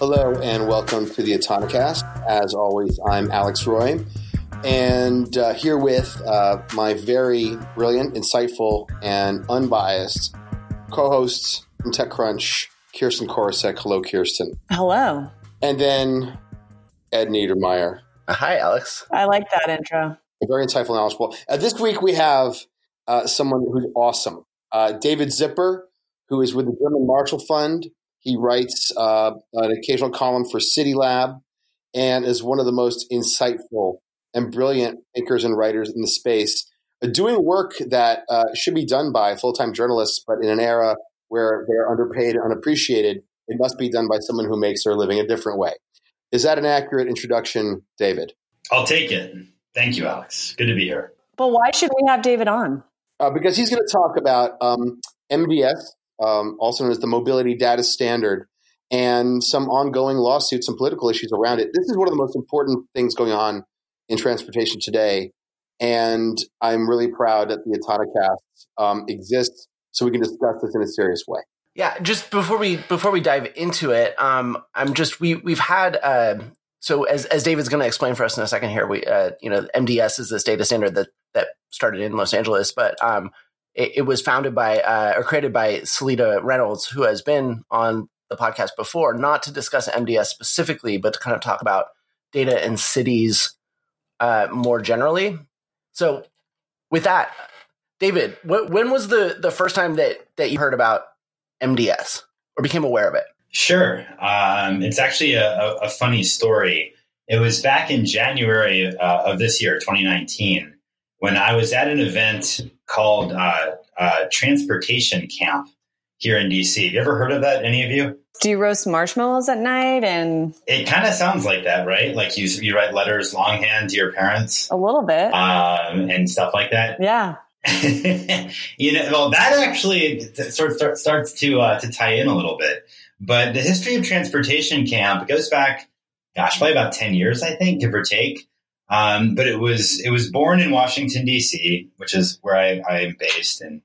Hello and welcome to the Autonocast. As always, I'm Alex Roy, and uh, here with uh, my very brilliant, insightful, and unbiased co-hosts from TechCrunch, Kirsten Korosek. Hello, Kirsten. Hello. And then Ed Niedermeyer. Hi, Alex. I like that intro. Very insightful, and knowledgeable. Uh, this week we have uh, someone who's awesome. Uh, David Zipper, who is with the German Marshall Fund. He writes uh, an occasional column for CityLab and is one of the most insightful and brilliant thinkers and writers in the space, uh, doing work that uh, should be done by full time journalists, but in an era where they're underpaid and unappreciated, it must be done by someone who makes their living a different way. Is that an accurate introduction, David? I'll take it. Thank you, Alex. Good to be here. But why should we have David on? Uh, because he's going to talk about um, MDS, um, also known as the Mobility Data Standard, and some ongoing lawsuits and political issues around it. This is one of the most important things going on in transportation today. And I'm really proud that the Autonocast um, exists so we can discuss this in a serious way. Yeah, just before we before we dive into it, um, I'm just we we've had uh, so as as David's going to explain for us in a second here, we uh, you know MDS is this data standard that that started in Los Angeles, but um, it, it was founded by uh, or created by Seleta Reynolds, who has been on the podcast before, not to discuss MDS specifically, but to kind of talk about data in cities uh, more generally. So, with that, David, wh- when was the the first time that that you heard about MDS or became aware of it? Sure. Um, it's actually a, a, a, funny story. It was back in January uh, of this year, 2019, when I was at an event called uh, uh, Transportation Camp here in DC. Have you ever heard of that? Any of you? Do you roast marshmallows at night? And it kind of sounds like that, right? Like you you write letters longhand to your parents, a little bit, um, and stuff like that. Yeah. you know, well, that actually sort of start, starts to uh, to tie in a little bit. But the history of transportation camp goes back, gosh, probably about ten years, I think, give or take. Um, but it was it was born in Washington D.C., which is where I, I am based, and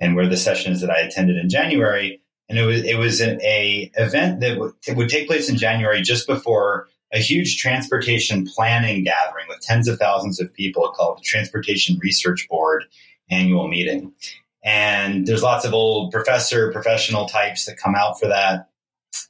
and where the sessions that I attended in January. And it was it was an a event that w- would take place in January just before a huge transportation planning gathering with tens of thousands of people called the Transportation Research Board annual meeting. And there's lots of old professor, professional types that come out for that.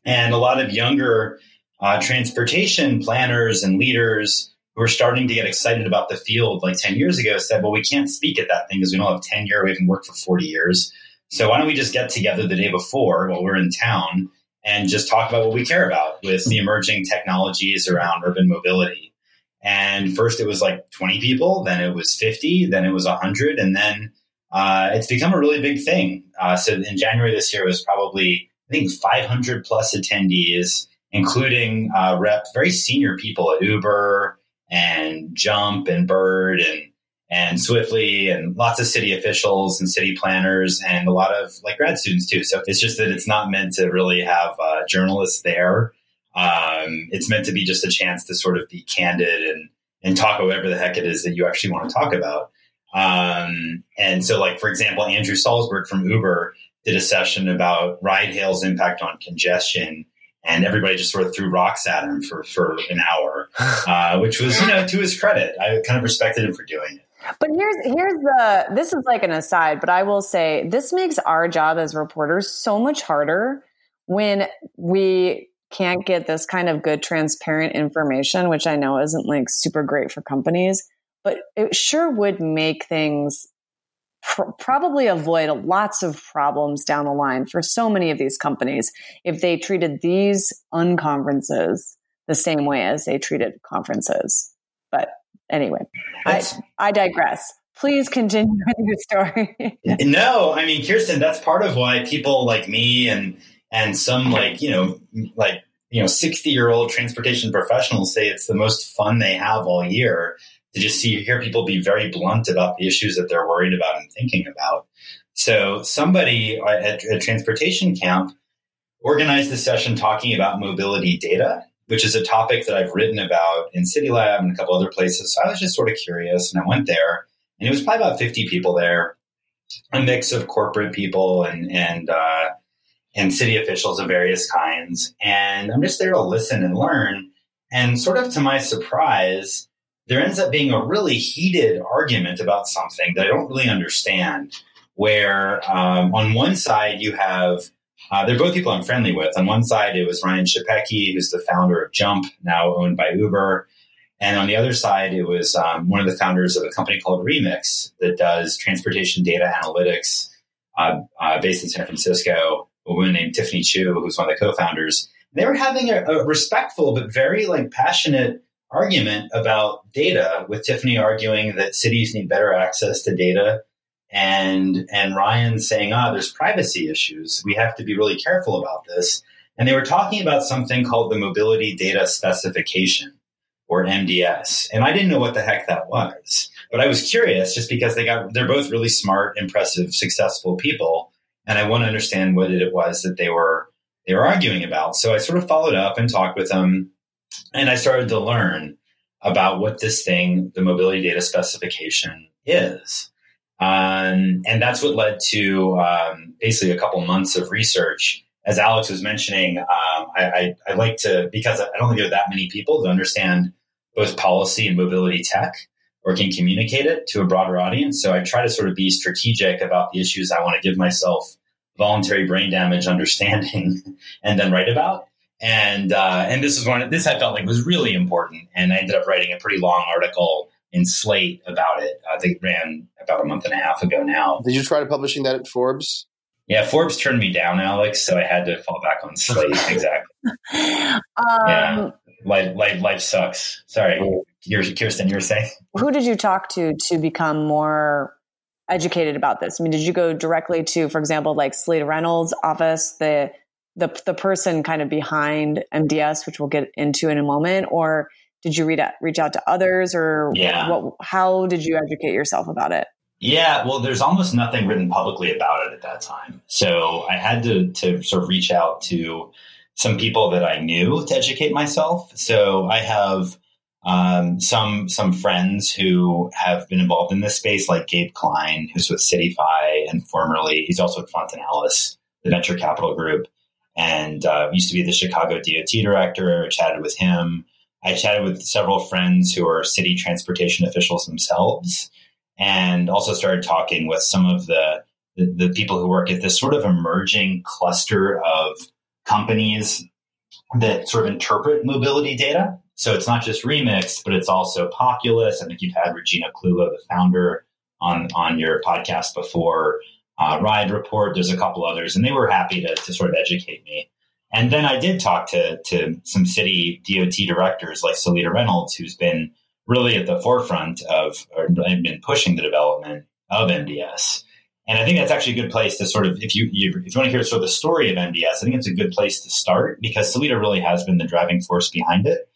And a lot of younger uh, transportation planners and leaders who are starting to get excited about the field like 10 years ago said, well, we can't speak at that thing because we don't have tenure. We haven't worked for 40 years. So why don't we just get together the day before while we're in town and just talk about what we care about with the emerging technologies around urban mobility? And first it was like 20 people, then it was 50, then it was 100, and then uh, it's become a really big thing. Uh, so in January this year, it was probably, I think, 500 plus attendees, including uh, rep very senior people at Uber and Jump and Bird and and Swiftly and lots of city officials and city planners and a lot of like grad students too. So it's just that it's not meant to really have uh, journalists there. Um, it's meant to be just a chance to sort of be candid and and talk whatever the heck it is that you actually want to talk about. Um, and so, like for example, Andrew Salzberg from Uber did a session about ride hail's impact on congestion, and everybody just sort of threw rocks at him for for an hour, uh, which was you know to his credit. I kind of respected him for doing it. But here's here's the this is like an aside, but I will say this makes our job as reporters so much harder when we can't get this kind of good, transparent information, which I know isn't like super great for companies, but it sure would make things pr- probably avoid lots of problems down the line for so many of these companies if they treated these unconferences the same way as they treated conferences. But anyway, I, I digress please continue with your story. no, I mean, Kirsten, that's part of why people like me and and some like you know like you know 60 year old transportation professionals say it's the most fun they have all year to just see hear people be very blunt about the issues that they're worried about and thinking about so somebody at, a transportation camp organized a session talking about mobility data which is a topic that i've written about in city lab and a couple other places so i was just sort of curious and i went there and it was probably about 50 people there a mix of corporate people and and uh, and city officials of various kinds. And I'm just there to listen and learn. And sort of to my surprise, there ends up being a really heated argument about something that I don't really understand. Where um, on one side you have uh, they're both people I'm friendly with. On one side, it was Ryan Rzepecki, who's the founder of Jump, now owned by Uber. And on the other side, it was um, one of the founders of a company called Remix that does transportation data analytics uh, uh, based in San Francisco. A woman named Tiffany Chu, who's one of the co-founders. They were having a, a respectful but very like passionate argument about data, with Tiffany arguing that cities need better access to data and and Ryan saying, "Ah, there's privacy issues. We have to be really careful about this." And they were talking about something called the Mobility Data Specification, or MDS. And I didn't know what the heck that was, but I was curious just because they got they're both really smart, impressive, successful people, and I want to understand what it was that they were they were arguing about. So I sort of followed up and talked with them, and I started to learn about what this thing, the Mobility Data Specification, is. Um, and that's what led to um, basically a couple months of research. As Alex was mentioning, um, I, I, I, like to, because I don't think there are that many people to understand both policy and mobility tech or can communicate it to a broader audience. So I try to sort of be strategic about the issues I want to give myself voluntary brain damage understanding and then write about. And uh, and this is one this I felt like was really important, and I ended up writing a pretty long article in Slate about it. Uh, they ran about a month and a half ago now. Did you try to publishing that at Forbes? Yeah, Forbes turned me down, Alex, so I had to fall back on Slate. exactly. um, yeah, life, life, life sucks. Sorry, you're, Kirsten, you were saying. Who did you talk to to become more educated about this? I mean, did you go directly to, for example, like Seleta Reynolds' office, the the the person kind of behind MDS, which we'll get into in a moment, or did you read out, reach out to others or yeah. what, how did you educate yourself about it? Yeah, well, there's almost nothing written publicly about it at that time. So I had to, to sort of reach out to some people that I knew to educate myself. So I have um, some some friends who have been involved in this space, like Gabe Klein, who's with CityFi, and formerly he's also at Fontinalis, the venture capital group, and uh, used to be the Chicago DOT director. Chatted with him. I chatted with several friends who are city transportation officials themselves, and also started talking with some of the, the, the people who work at this sort of emerging cluster of companies that sort of interpret mobility data. So it's not just Remix, but it's also Populus. I think you've had Regina Clewlow, the founder, on on your podcast before. Uh, Ride Report. There's a couple others, and they were happy to, to sort of educate me. And then I did talk to, to some city DOT directors like Seleta Reynolds, who's been really at the forefront of or been pushing the development of MDS. And I think that's actually a good place to sort of, if you, you if you want to hear sort of the story of MDS, I think it's a good place to start because Seleta really has been the driving force behind it.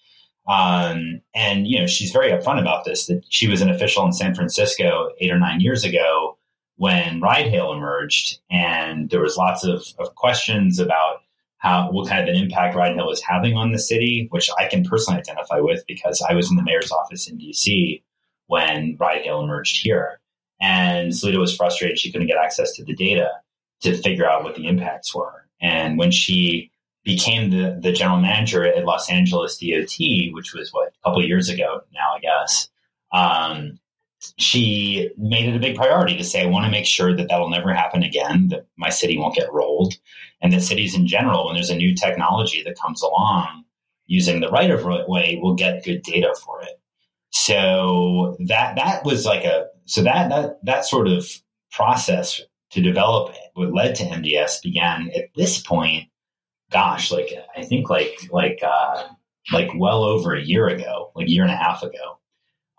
Um, and you know, she's very upfront about this. That she was an official in San Francisco eight or nine years ago when ride hail emerged, and there was lots of, of questions about how what kind of an impact Ride Hail is having on the city, which I can personally identify with because I was in the mayor's office in DC when Ride Hail emerged here. And Seleta was frustrated she couldn't get access to the data to figure out what the impacts were. And when she became the, the general manager at Los Angeles DOT, which was what, a couple years ago now, I guess, um, she made it a big priority to say, I want to make sure that that'll never happen again, that my city won't get rolled, and that cities in general, when there's a new technology that comes along, using the right of way, will get good data for it. So that that was like a so that that that sort of process to develop what led to MDS began at this point. Gosh, like I think like like uh, like well over a year ago, like a year and a half ago.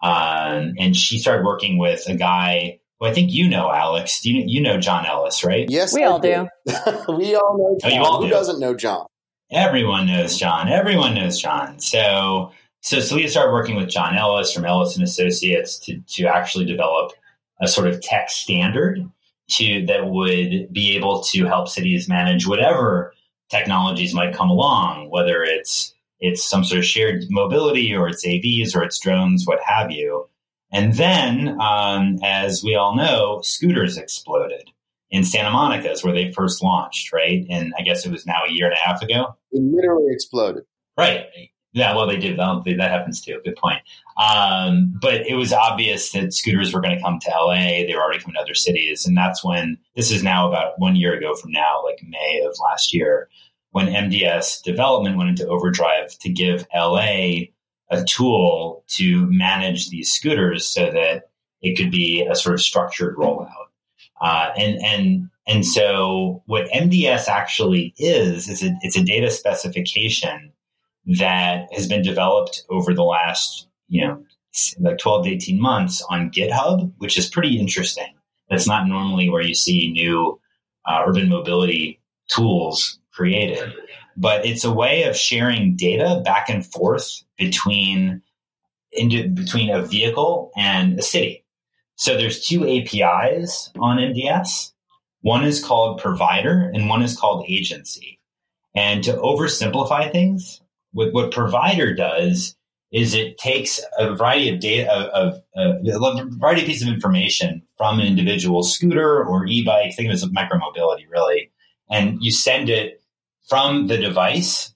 Um, and she started working with a guy who I think you know, Alex. You, you know John Ellis, right? Yes, we I all do. we all know. John. Oh, you all Who do? doesn't know John? Everyone knows John. Everyone knows John. So, so Seleta started working with John Ellis from Ellis and Associates to to actually develop a sort of tech standard to that would be able to help cities manage whatever technologies might come along, whether it's it's some sort of shared mobility or it's AVs or it's drones, what have you. And then, um, as we all know, scooters exploded in Santa Monica is where they first launched, right? And I guess it was now a year and a half ago. It literally exploded. Right. Yeah, well, they did. That, that happens too. Good point. Um, but it was obvious that scooters were going to come to LA. They were already coming to other cities. And that's when this is now about one year ago from now, like May of last year, when MDS development went into overdrive to give LA a tool to manage these scooters so that it could be a sort of structured rollout. Uh, and and and so what MDS actually is is a, it's a data specification that has been developed over the last you know like 12 to 18 months on GitHub, which is pretty interesting. That's not normally where you see new uh, urban mobility tools created, but it's a way of sharing data back and forth between between a vehicle and a city. So there's two APIs on MDS. One is called provider and one is called agency. And to oversimplify things, what, what provider does is it takes a variety of data of, of, of a variety of pieces of information from an individual scooter or e-bike. Think of it as micromobility, really, and you send it from the device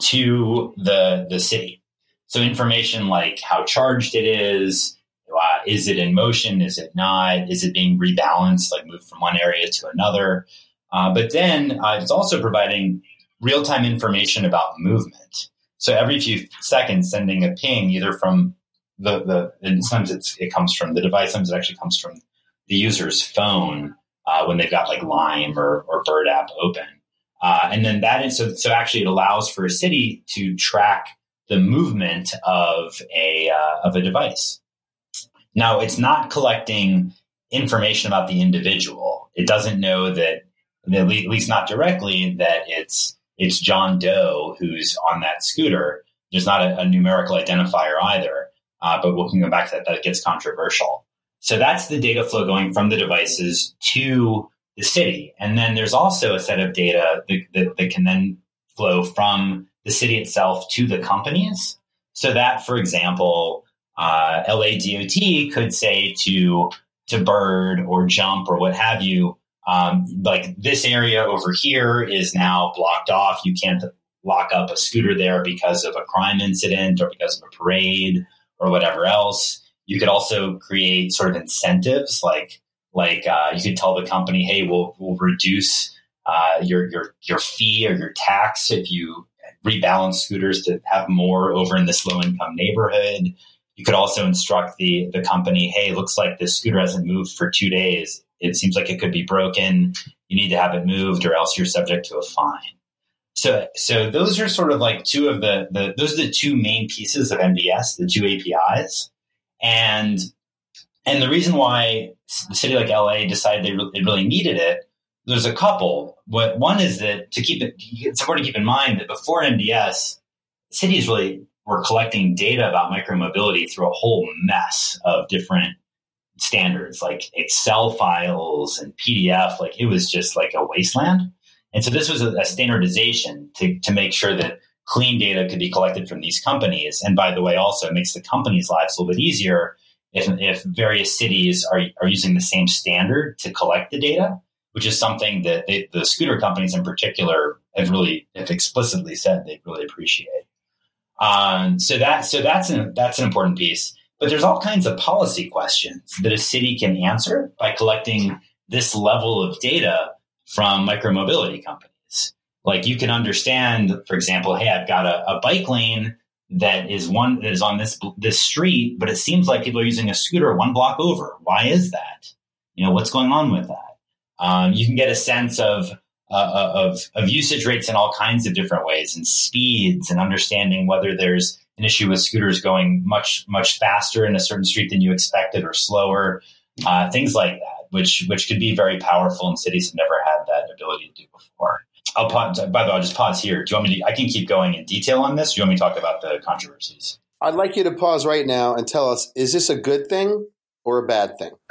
to the the city. So information like how charged it is, uh, is it in motion, is it not, is it being rebalanced, like moved from one area to another. Uh, but then uh, it's also providing real time information about movement. So every few seconds, sending a ping either from the the and sometimes it comes from the device, sometimes it actually comes from the user's phone uh, when they've got like Lime or, or Bird app open. Uh, and then that is so, so actually it allows for a city to track the movement of a uh, of a device. Now it's not collecting information about the individual. It doesn't know that at least not directly that it's it's John Doe who's on that scooter. There's not a, a numerical identifier either. Uh, but we can go back to that. That gets controversial. So that's the data flow going from the devices to the city. And then there's also a set of data that, that, that can then flow from the city itself to the companies. So that, for example, uh, LA DOT could say to to Bird or Jump or what have you, um, like this area over here is now blocked off. You can't lock up a scooter there because of a crime incident or because of a parade or whatever else. You could also create sort of incentives like like uh, you could tell the company, hey, we'll we'll reduce uh, your your your fee or your tax if you rebalance scooters to have more over in this low income neighborhood. You could also instruct the the company, hey, looks like this scooter hasn't moved for two days. It seems like it could be broken. You need to have it moved, or else you're subject to a fine. So, so those are sort of like two of the, the those are the two main pieces of MDS, the two APIs, and and the reason why the city like LA decided they, re- they really needed it, there's a couple. What one is that to keep it, it's important to keep in mind that before MDS, cities really were collecting data about micromobility through a whole mess of different standards, like Excel files and PDF. Like it was just like a wasteland. And so this was a, a standardization to, to make sure that clean data could be collected from these companies. And by the way, also it makes the companies' lives a little bit easier if, if various cities are, are using the same standard to collect the data, which is something that they, the scooter companies in particular have really have explicitly said they really appreciate. Um, so that so that's an that's an important piece. But there's all kinds of policy questions that a city can answer by collecting this level of data from micromobility companies. Like you can understand, for example, hey, I've got a, a bike lane that is one that is on this this street, but it seems like people are using a scooter one block over. Why is that? You know, what's going on with that? Um, you can get a sense of uh, uh, of of usage rates in all kinds of different ways, and speeds, and understanding whether there's an issue with scooters going much much faster in a certain street than you expected or slower, uh, things like that, which which could be very powerful, and cities have never had that ability to do before. I'll pause. By the way, I'll just pause here. Do you want me to? I can keep going in detail on this. Do you want me to talk about the controversies? I'd like you to pause right now and tell us: Is this a good thing or a bad thing?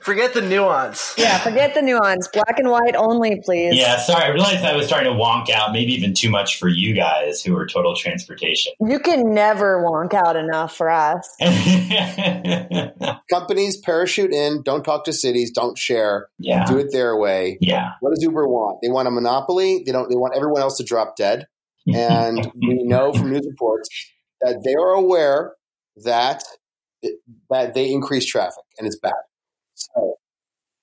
forget the nuance. Yeah, forget the nuance. Black and white only, please. Yeah, sorry. I realized I was starting to wonk out, maybe even too much for you guys who are total transportation. You can never wonk out enough for us. Companies parachute in, don't talk to cities, don't share, yeah. do it their way. Yeah. What does Uber want? They want a monopoly. They don't. They want everyone else to drop dead. And we know from news reports that they are aware that that they increase traffic and it's bad. So,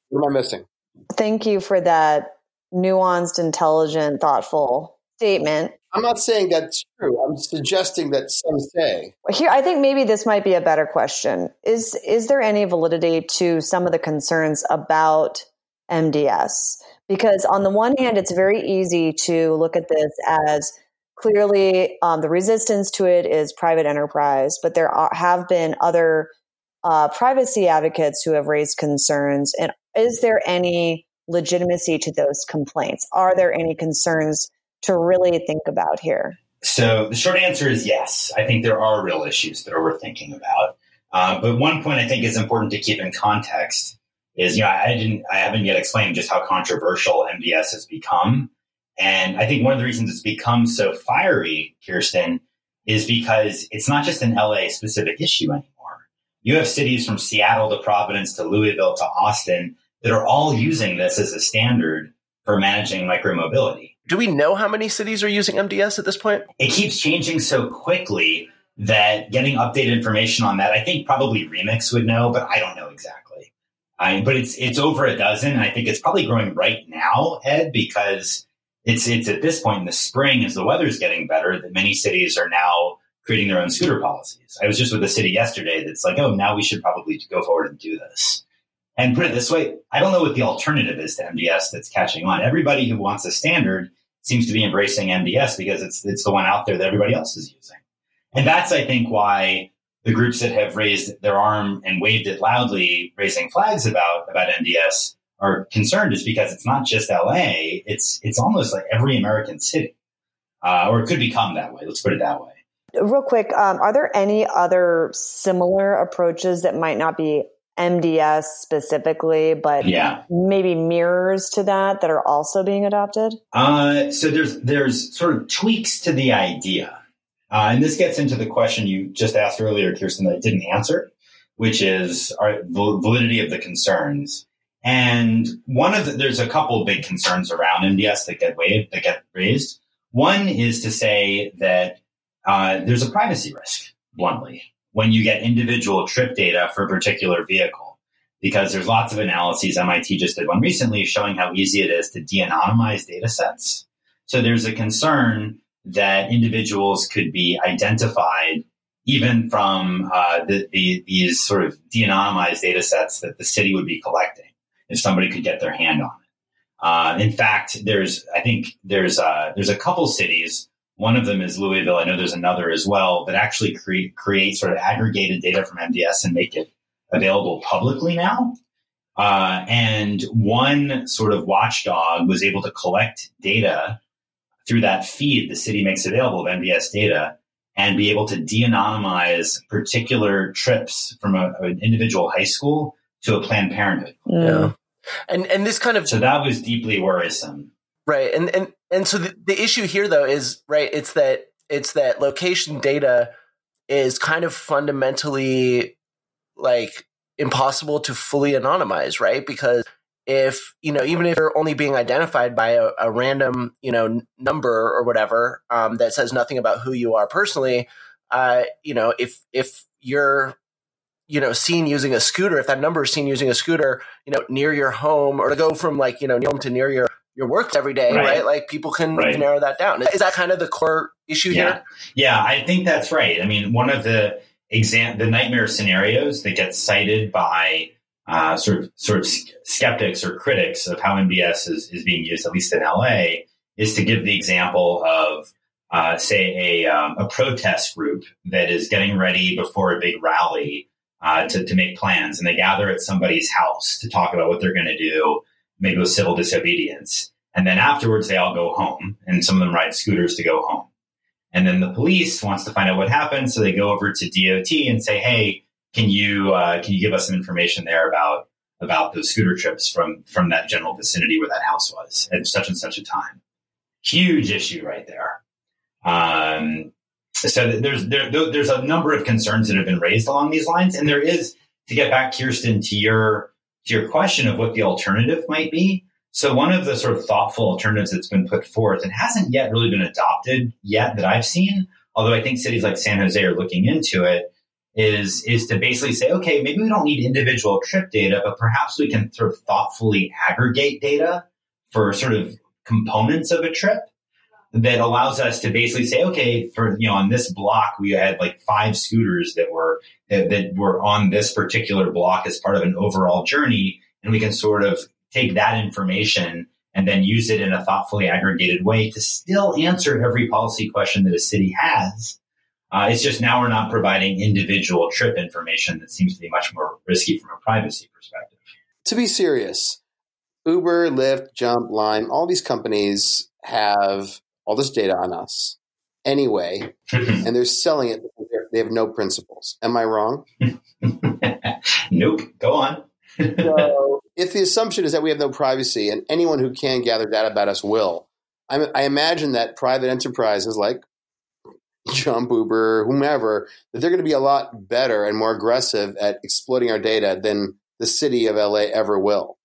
what am I missing? Thank you for that nuanced, intelligent, thoughtful statement. I'm not saying that's true. I'm suggesting that some say. Here, I think maybe this might be a better question. Is is there any validity to some of the concerns about MDS? Because on the one hand, it's very easy to look at this as clearly um, the resistance to it is private enterprise, but there are, have been other uh, privacy advocates who have raised concerns. And is there any legitimacy to those complaints? Are there any concerns to really think about here? So the short answer is yes. I think there are real issues that are worth thinking about. Uh, but one point I think is important to keep in context is, you know, I didn't, I haven't yet explained just how controversial MDS has become. And I think one of the reasons it's become so fiery, Kirsten, is because it's not just an LA specific issue anymore. You have cities from Seattle to Providence to Louisville to Austin that are all using this as a standard for managing micromobility. Do we know how many cities are using MDS at this point? It keeps changing so quickly that getting updated information on that, I think probably Remix would know, but I don't know exactly. I, but it's it's over a dozen, and I think it's probably growing right now, Ed, because it's it's at this point in the spring as the weather's getting better that many cities are now creating their own scooter policies. I was just with a city yesterday that's like, oh, now we should probably go forward and do this. And put it this way, I don't know what the alternative is to MDS that's catching on. Everybody who wants a standard seems to be embracing MDS because it's it's the one out there that everybody else is using. And that's I think why the groups that have raised their arm and waved it loudly, raising flags about about MDS are concerned is because it's not just LA, it's it's almost like every American city. Uh, or it could become that way. Let's put it that way. Real quick, um, are there any other similar approaches that might not be MDS specifically, but yeah. maybe mirrors to that that are also being adopted? Uh, so there's there's sort of tweaks to the idea, uh, and this gets into the question you just asked earlier, Kirsten, that I didn't answer, which is our validity of the concerns. And one of the, there's a couple of big concerns around MDS that get waived, that get raised. One is to say that uh, there's a privacy risk, bluntly, when you get individual trip data for a particular vehicle, because there's lots of analyses. MIT just did one recently showing how easy it is to de-anonymize data sets. So there's a concern that individuals could be identified even from uh, the, the, these sort of de-anonymized data sets that the city would be collecting if somebody could get their hand on it. Uh, in fact, there's I think there's uh, there's a couple cities. One of them is Louisville. I know there's another as well that actually create create sort of aggregated data from MDS and make it available publicly now. Uh, and one sort of watchdog was able to collect data through that feed the city makes available of MDS data and be able to de-anonymize particular trips from a, an individual high school to a Planned Parenthood. Yeah. And and this kind of so that was deeply worrisome. Right. And and and so the, the issue here though is right, it's that it's that location data is kind of fundamentally like impossible to fully anonymize, right? Because if you know even if you're only being identified by a, a random you know number or whatever um, that says nothing about who you are personally uh, you know if if you're you know seen using a scooter if that number is seen using a scooter you know near your home or to go from like you know near home to near your your work every day right, right? like people can right. narrow that down is that kind of the core issue yeah. here yeah i think that's right i mean one of the exam the nightmare scenarios that gets cited by uh, sort of sort of skeptics or critics of how MDS is, is being used, at least in LA, is to give the example of uh, say a, um, a protest group that is getting ready before a big rally uh, to, to make plans, and they gather at somebody's house to talk about what they're going to do, maybe with civil disobedience, and then afterwards they all go home, and some of them ride scooters to go home, and then the police wants to find out what happened, so they go over to DOT and say, "Hey, can you uh, can you give us some information there about about those scooter trips from from that general vicinity where that house was at such and such a time? Huge issue right there. Um, so there's there, there's a number of concerns that have been raised along these lines, and there is to get back, Kirsten, to your to your question of what the alternative might be. So one of the sort of thoughtful alternatives that's been put forth and hasn't yet really been adopted yet that I've seen, although I think cities like San Jose are looking into it, is is to basically say, okay, maybe we don't need individual trip data, but perhaps we can sort of thoughtfully aggregate data for sort of components of a trip that allows us to basically say, okay, for you know, on this block we had like five scooters that were that, that were on this particular block as part of an overall journey, and we can sort of take that information and then use it in a thoughtfully aggregated way to still answer every policy question that a city has. Uh, it's just now we're not providing individual trip information that seems to be much more risky from a privacy perspective. To be serious, Uber, Lyft, Jump, Lime, all these companies have all this data on us anyway, and they're selling it they have no principles. Am I wrong? nope. Go on. so, if the assumption is that we have no privacy and anyone who can gather data about us will, I, I imagine that private enterprises like Jump, Uber, whomever, that they're going to be a lot better and more aggressive at exploiting our data than the city of LA ever will.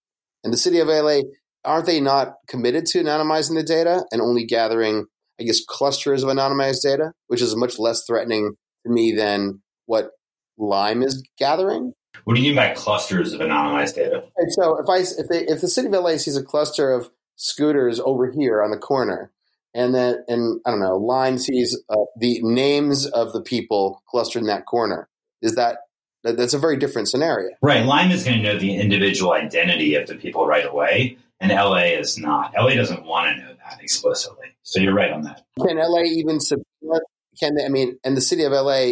And the city of LA aren't they not committed to anonymizing the data and only gathering, I guess, clusters of anonymized data, which is much less threatening to me than what Lime is gathering? What do you mean by clusters of anonymized data? And so if I if they if the city of LA sees a cluster of scooters over here on the corner, and then and I don't know, Lime sees uh, the names of the people clustered in that corner, is that that's a very different scenario. Right. Lime is going to know the individual identity of the people right away and LA is not. LA doesn't want to know that explicitly. So you're right on that. Can LA even subpoena? Can they, I mean, and the city of LA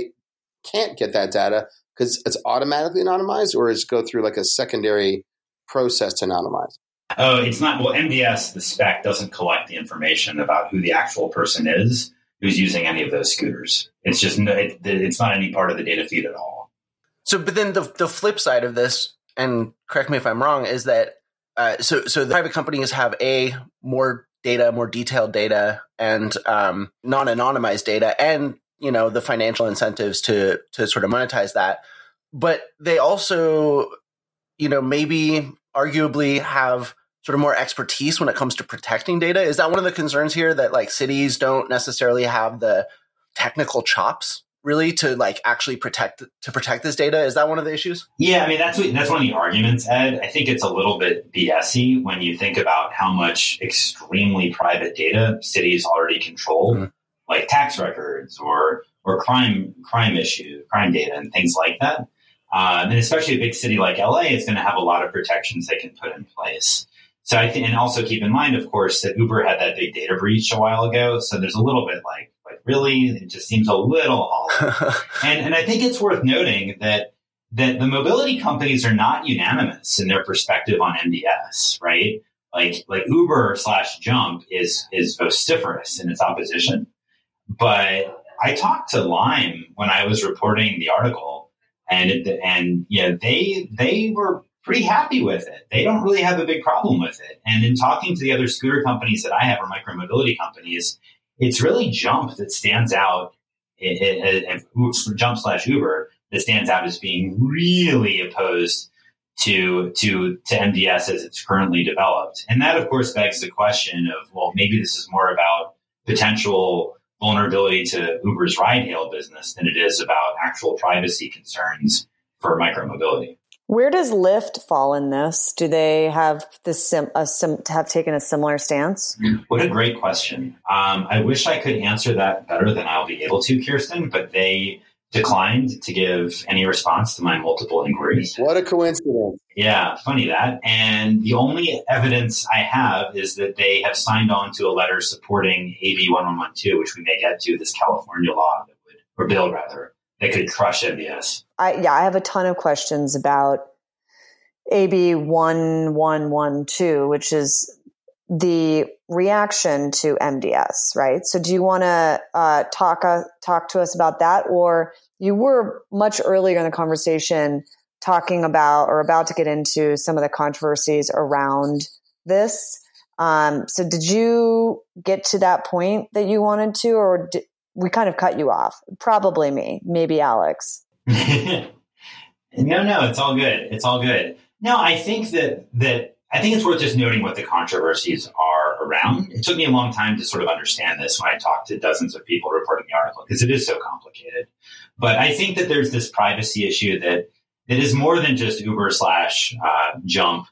can't get that data because it's automatically anonymized, or is go through like a secondary process to anonymize? Oh, it's not. Well, MDS, the spec doesn't collect the information about who the actual person is who's using any of those scooters. It's just it, it's not any part of the data feed at all. So, but then the the flip side of this, and correct me if I'm wrong, is that uh, so so the private companies have a more data, more detailed data, and um, non-anonymized data, and you know the financial incentives to to sort of monetize that. But they also, you know, maybe arguably have sort of more expertise when it comes to protecting data. Is that one of the concerns here that like cities don't necessarily have the technical chops really to like actually protect to protect this data? Is that one of the issues? Yeah, I mean that's what, that's one of the arguments, Ed. I think it's a little bit BSy when you think about how much extremely private data cities already control, mm-hmm. like tax records or or crime crime issue, crime data, and things like that. Um, and especially a big city like LA is going to have a lot of protections they can put in place. So I think, and also keep in mind, of course, that Uber had that big data breach a while ago. So there's a little bit like like, really? It just seems a little hollow. and, and I think it's worth noting that that the mobility companies are not unanimous in their perspective on MDS, right? Like like Uber slash Jump is is vociferous in its opposition. But I talked to Lime when I was reporting the article, and and yeah, they they were pretty happy with it. They don't really have a big problem with it. And in talking to the other scooter companies that I have, or micromobility companies, it's really Jump that stands out. It, it, it, Jump slash Uber that stands out as being really opposed to to to MDS as it's currently developed, and that of course begs the question of well, maybe this is more about potential vulnerability to Uber's ride hail business than it is about actual privacy concerns for micromobility. Where does Lyft fall in this? Do they have the sim, a sim, have taken a similar stance? What a great question. Um, I wish I could answer that better than I'll be able to, Kirsten, but they declined to give any response to my multiple inquiries. What a coincidence. Yeah, funny that. And the only evidence I have is that they have signed on to a letter supporting AB 1112, which we may get to, this California law that would, or bill rather, that could crush MDS. I, yeah, I have a ton of questions about AB 1112, which is the reaction to MDS, right? So do you want to uh, talk uh, talk to us about that, or you were much earlier in the conversation talking about or about to get into some of the controversies around this. Um, so did you get to that point that you wanted to, or did, we kind of cut you off? Probably me, maybe Alex. no, no, it's all good. It's all good. No, I think that that I think it's worth just noting what the controversies are around. It took me a long time to sort of understand this when I talked to dozens of people reporting the article because it is so complicated. But I think that there's this privacy issue that that is more than just Uber slash uh, Jump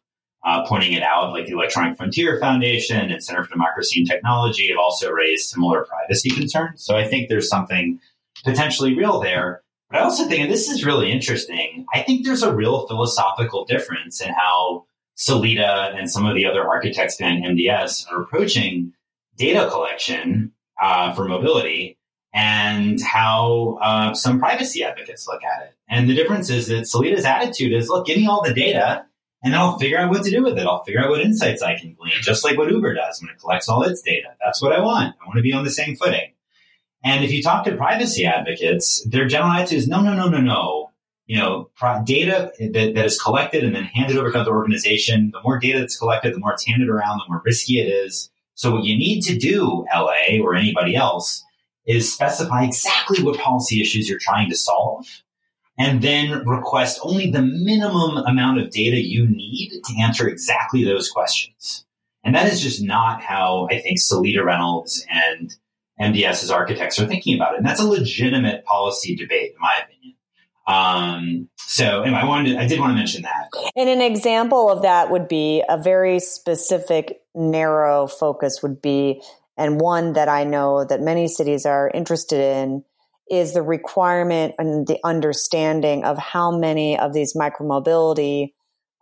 uh, pointing it out, like the Electronic Frontier Foundation and Center for Democracy and Technology have also raised similar privacy concerns. So I think there's something potentially real there. But I also think, and this is really interesting, I think there's a real philosophical difference in how Seleta and some of the other architects behind MDS are approaching data collection uh, for mobility and how uh, some privacy advocates look at it. And the difference is that Seleta's attitude is, look, give me all the data and I'll figure out what to do with it. I'll figure out what insights I can glean, just like what Uber does when it collects all its data. That's what I want. I want to be on the same footing. And if you talk to privacy advocates, their general attitude is no, no, no, no, no. You know, data that, that is collected and then handed over to the organization, the more data that's collected, the more it's handed around, the more risky it is. So what you need to do, LA or anybody else, is specify exactly what policy issues you're trying to solve and then request only the minimum amount of data you need to answer exactly those questions. And that is just not how I think Seleta Reynolds and MDS's architects are thinking about it. And that's a legitimate policy debate, in my opinion. Um, so anyway, I wanted to, I did want to mention that. And an example of that would be a very specific, narrow focus would be, and one that I know that many cities are interested in is the requirement and the understanding of how many of these micromobility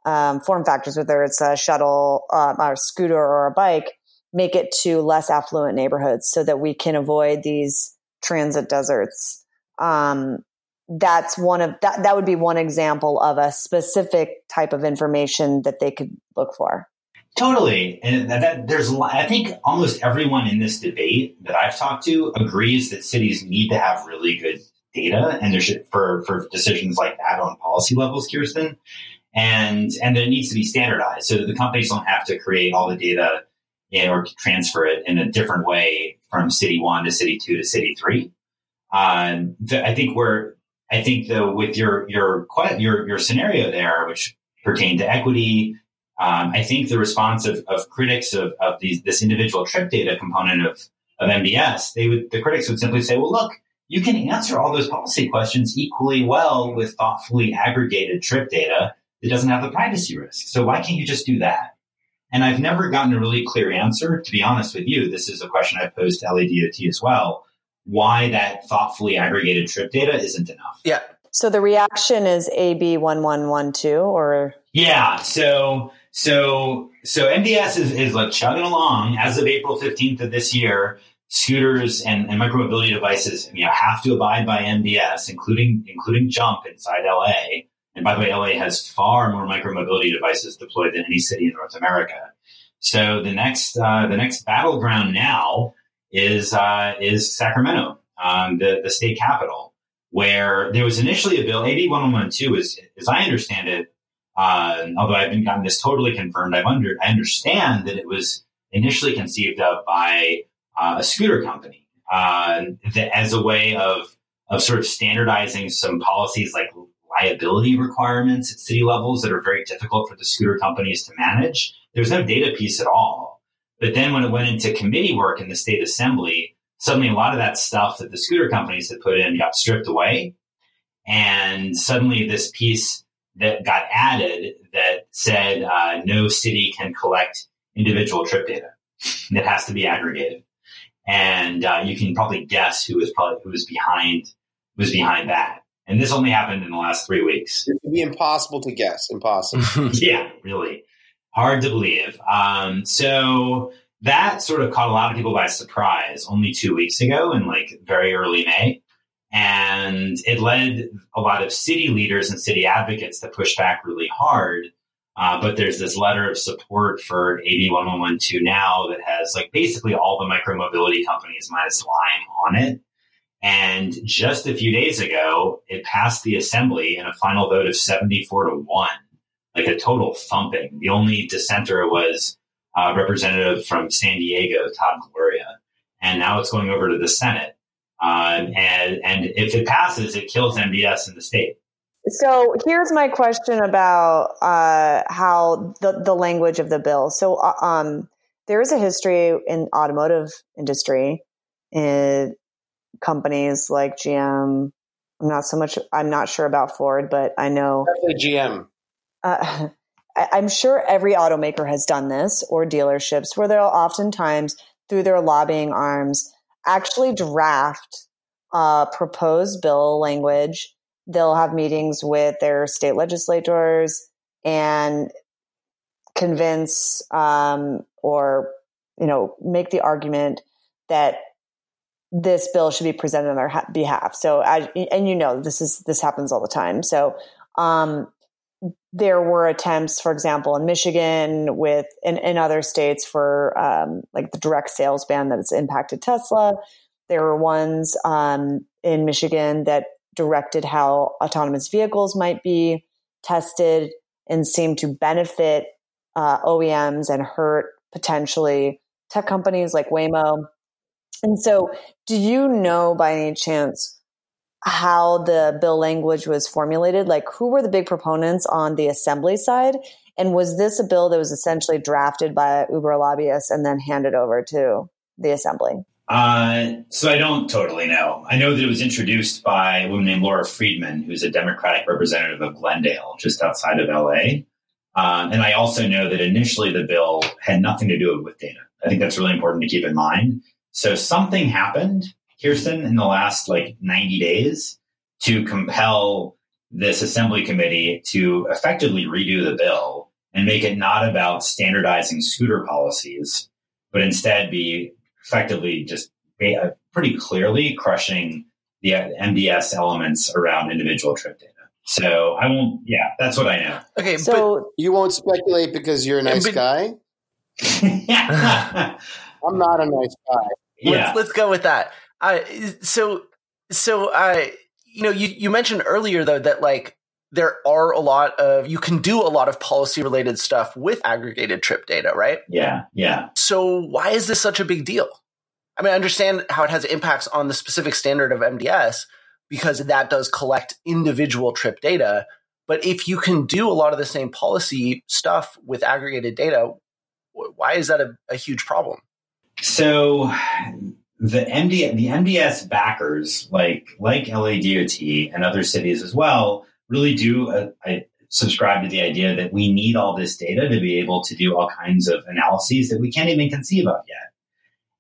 um, form factors, whether it's a shuttle, uh, or a scooter, or a bike, make it to less affluent neighborhoods so that we can avoid these transit deserts. Um, that's one of that. That would be one example of a specific type of information that they could look for. Totally, and that, that, there's I think almost everyone in this debate that I've talked to agrees that cities need to have really good data, and there should for for decisions like that on policy levels, Kirsten, and and it needs to be standardized. So that the companies don't have to create all the data in, or transfer it in a different way from city one to city two to city three. Um, I think we're I think though with your your your your scenario there, which pertained to equity um, I think the response of, of critics of, of these, this individual trip data component of, of MDS, they would, the critics would simply say, well, look, you can answer all those policy questions equally well with thoughtfully aggregated trip data that doesn't have the privacy risk. So why can't you just do that? And I've never gotten a really clear answer. To be honest with you, this is a question I've posed to LADOT as well. Why that thoughtfully aggregated trip data isn't enough. Yeah. So the reaction is AB one one one two or yeah. So so, so MDS is, is like chugging along as of April 15th of this year. Scooters and, and micromobility devices, you know, have to abide by MDS, including, including jump inside LA. And by the way, LA has far more micromobility devices deployed than any city in North America. So the next, uh, the next battleground now is, uh, is Sacramento, um, the, the state capital, where there was initially a bill, AB 1112 is, as I understand it, uh, although I haven't gotten this totally confirmed, I've under, I understand that it was initially conceived of by uh, a scooter company uh, that as a way of of sort of standardizing some policies like liability requirements at city levels that are very difficult for the scooter companies to manage. There's no data piece at all. But then when it went into committee work in the state assembly, suddenly a lot of that stuff that the scooter companies had put in got stripped away. And suddenly this piece that got added that said uh, no city can collect individual trip data. That has to be aggregated, and uh, you can probably guess who was probably who was behind was behind that. And this only happened in the last three weeks. It would be impossible to guess. Impossible. yeah, really hard to believe. Um, so that sort of caught a lot of people by surprise only two weeks ago in like very early May. And it led a lot of city leaders and city advocates to push back really hard. Uh, but there's this letter of support for AB 1112 now that has like basically all the micromobility companies minus Lime on it. And just a few days ago, it passed the assembly in a final vote of 74 to 1, like a total thumping. The only dissenter was uh, representative from San Diego, Todd Gloria. And now it's going over to the Senate. Um, and, and if it passes, it kills MDS in the state. So here's my question about uh, how the, the language of the bill. So uh, um, there is a history in automotive industry in companies like GM. I'm not so much. I'm not sure about Ford, but I know Definitely GM. Uh, I, I'm sure every automaker has done this, or dealerships, where they'll oftentimes, through their lobbying arms, actually draft uh, proposed bill language they'll have meetings with their state legislators and convince um, or you know make the argument that this bill should be presented on their ha- behalf. So, and you know, this is this happens all the time. So, um, there were attempts, for example, in Michigan, with in, in other states for um, like the direct sales ban that has impacted Tesla. There were ones um, in Michigan that directed how autonomous vehicles might be tested and seemed to benefit uh, OEMs and hurt potentially tech companies like Waymo. And so, do you know by any chance how the bill language was formulated? Like, who were the big proponents on the assembly side? And was this a bill that was essentially drafted by Uber lobbyists and then handed over to the assembly? Uh, so I don't totally know. I know that it was introduced by a woman named Laura Friedman, who's a Democratic representative of Glendale, just outside of LA. Um, and I also know that initially the bill had nothing to do with data. I think that's really important to keep in mind. So something happened, Kirsten, in the last like 90 days to compel this assembly committee to effectively redo the bill and make it not about standardizing scooter policies, but instead be effectively just uh, pretty clearly crushing the MDS elements around individual trip data. So I won't. Yeah, that's what I know. Okay, so you won't speculate because you're a nice but, guy. I'm not a nice guy. Yeah. Let's, let's go with that. Uh, so, so uh, you know, you you mentioned earlier though that like there are a lot of you can do a lot of policy related stuff with aggregated trip data, right? Yeah, yeah. So why is this such a big deal? I mean, I understand how it has impacts on the specific standard of MDS because that does collect individual trip data. But if you can do a lot of the same policy stuff with aggregated data, why is that a, a huge problem? So the MD, the MDS backers, like like LADOT and other cities as well, really do uh, I subscribe to the idea that we need all this data to be able to do all kinds of analyses that we can't even conceive of yet.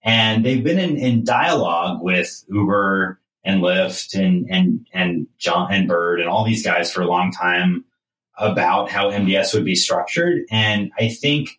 And they've been in, in dialogue with Uber and Lyft and and and Jump and Bird and all these guys for a long time about how MDS would be structured. And I think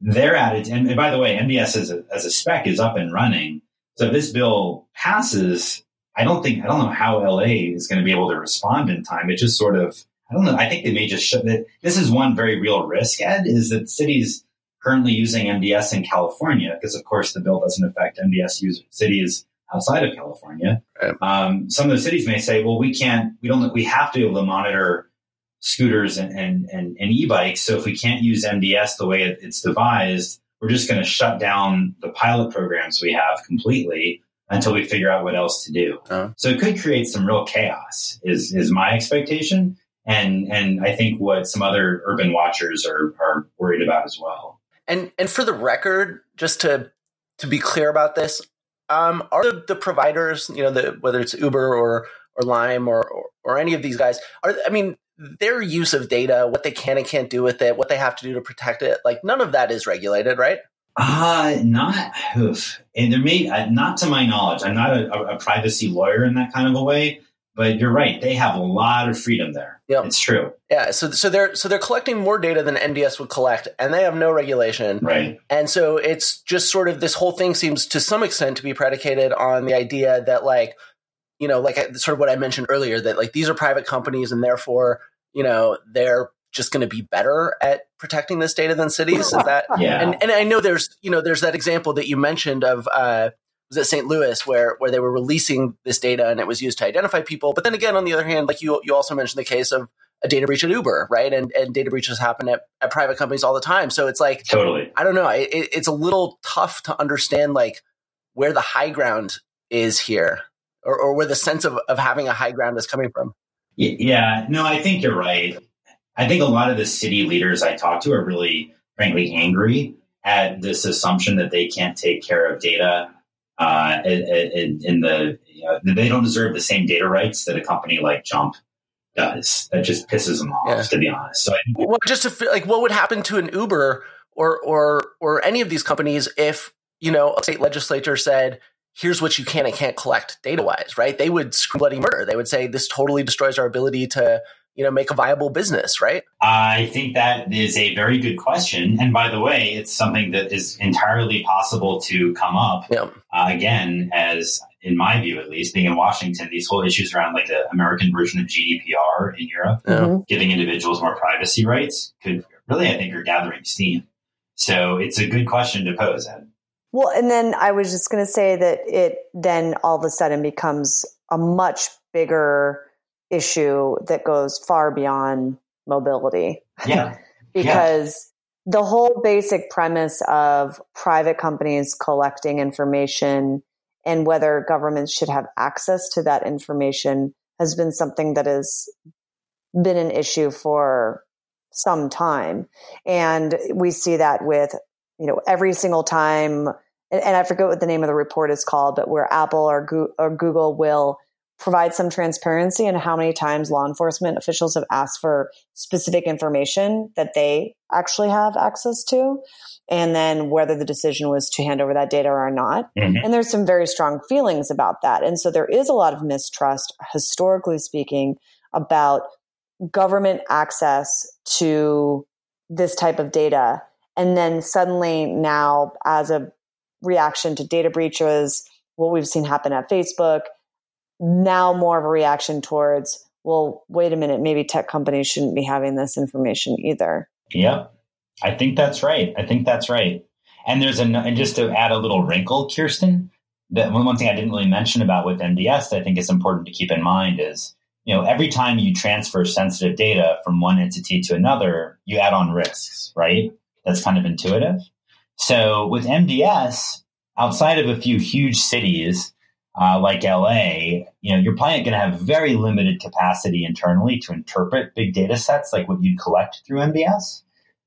they're at it. And, and by the way, MDS as a, as a spec is up and running. So if this bill passes, I don't think I don't know how LA is going to be able to respond in time. It just sort of I don't know. I think they may just show that this is one very real risk. Ed is that cities currently using MDS in California because of course the bill doesn't affect MDS user cities outside of California. Right. Um, some of the cities may say, well, we can't, we don't, we have to be able to monitor scooters and, and, and, and e-bikes. So if we can't use MDS the way it's devised, we're just going to shut down the pilot programs we have completely until we figure out what else to do. Uh-huh. So it could create some real chaos is, is my expectation. And, and I think what some other urban watchers are, are worried about as well. And, and for the record, just to, to be clear about this, um, are the, the providers, you know, the, whether it's Uber or, or Lime or, or, or any of these guys, are, I mean, their use of data, what they can and can't do with it, what they have to do to protect it, like none of that is regulated, right? Uh, not, oof. and there may, uh, not to my knowledge, I'm not a, a, privacy lawyer in that kind of a way, but you're right. They have a lot of freedom there. Yeah, It's true. Yeah. So, so they're, so they're collecting more data than MDS would collect and they have no regulation. Right. And so it's just sort of this whole thing seems to some extent to be predicated on the idea that like, you know, like sort of what I mentioned earlier, that like these are private companies and therefore, you know, they're just going to be better at protecting this data than cities. Is that? yeah. And, and I know there's, you know, there's that example that you mentioned of, uh, was at St. Louis where where they were releasing this data and it was used to identify people. But then again, on the other hand, like you you also mentioned the case of a data breach at Uber, right? And and data breaches happen at, at private companies all the time. So it's like totally. I don't know. It, it's a little tough to understand like where the high ground is here, or, or where the sense of of having a high ground is coming from. Yeah, no, I think you're right. I think a lot of the city leaders I talk to are really, frankly, angry at this assumption that they can't take care of data uh, in, in, the you know, they don't deserve the same data rights that a company like Jump does. That just pisses them off, yeah. to be honest. So, I, well, just to feel like, what would happen to an Uber or or or any of these companies if you know a state legislature said, "Here's what you can and can't collect data wise," right? They would scream bloody murder. They would say this totally destroys our ability to you know make a viable business right i think that is a very good question and by the way it's something that is entirely possible to come up yeah. uh, again as in my view at least being in washington these whole issues around like the american version of gdpr in europe yeah. Mm-hmm. giving individuals more privacy rights could really i think are gathering steam so it's a good question to pose ed well and then i was just going to say that it then all of a sudden becomes a much bigger issue that goes far beyond mobility. Yeah. because yeah. the whole basic premise of private companies collecting information and whether governments should have access to that information has been something that has been an issue for some time. And we see that with, you know, every single time, and, and I forget what the name of the report is called, but where Apple or, Go- or Google will provide some transparency in how many times law enforcement officials have asked for specific information that they actually have access to and then whether the decision was to hand over that data or not. Mm-hmm. And there's some very strong feelings about that. And so there is a lot of mistrust, historically speaking, about government access to this type of data. And then suddenly now, as a reaction to data breaches, what we've seen happen at Facebook, now more of a reaction towards, well, wait a minute, maybe tech companies shouldn't be having this information either. Yep. I think that's right. I think that's right. And there's a, and just to add a little wrinkle, Kirsten, that one, one thing I didn't really mention about with MDS that I think is important to keep in mind is, you know, every time you transfer sensitive data from one entity to another, you add on risks, right? That's kind of intuitive. So with MDS, outside of a few huge cities, uh, like LA, you know, you're probably going to have very limited capacity internally to interpret big data sets like what you'd collect through MDS.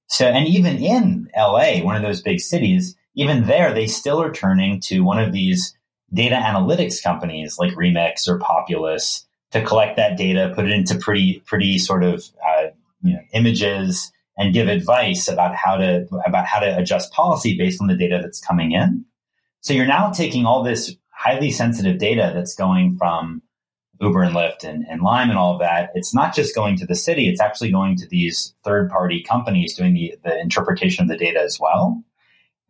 So, and even in LA, one of those big cities, even there, they still are turning to one of these data analytics companies like Remix or Populus to collect that data, put it into pretty, pretty sort of uh, you know, images, and give advice about how to about how to adjust policy based on the data that's coming in. So you're now taking all this highly sensitive data that's going from Uber and Lyft and, and Lime and all of that, it's not just going to the city, it's actually going to these third party companies doing the, the interpretation of the data as well.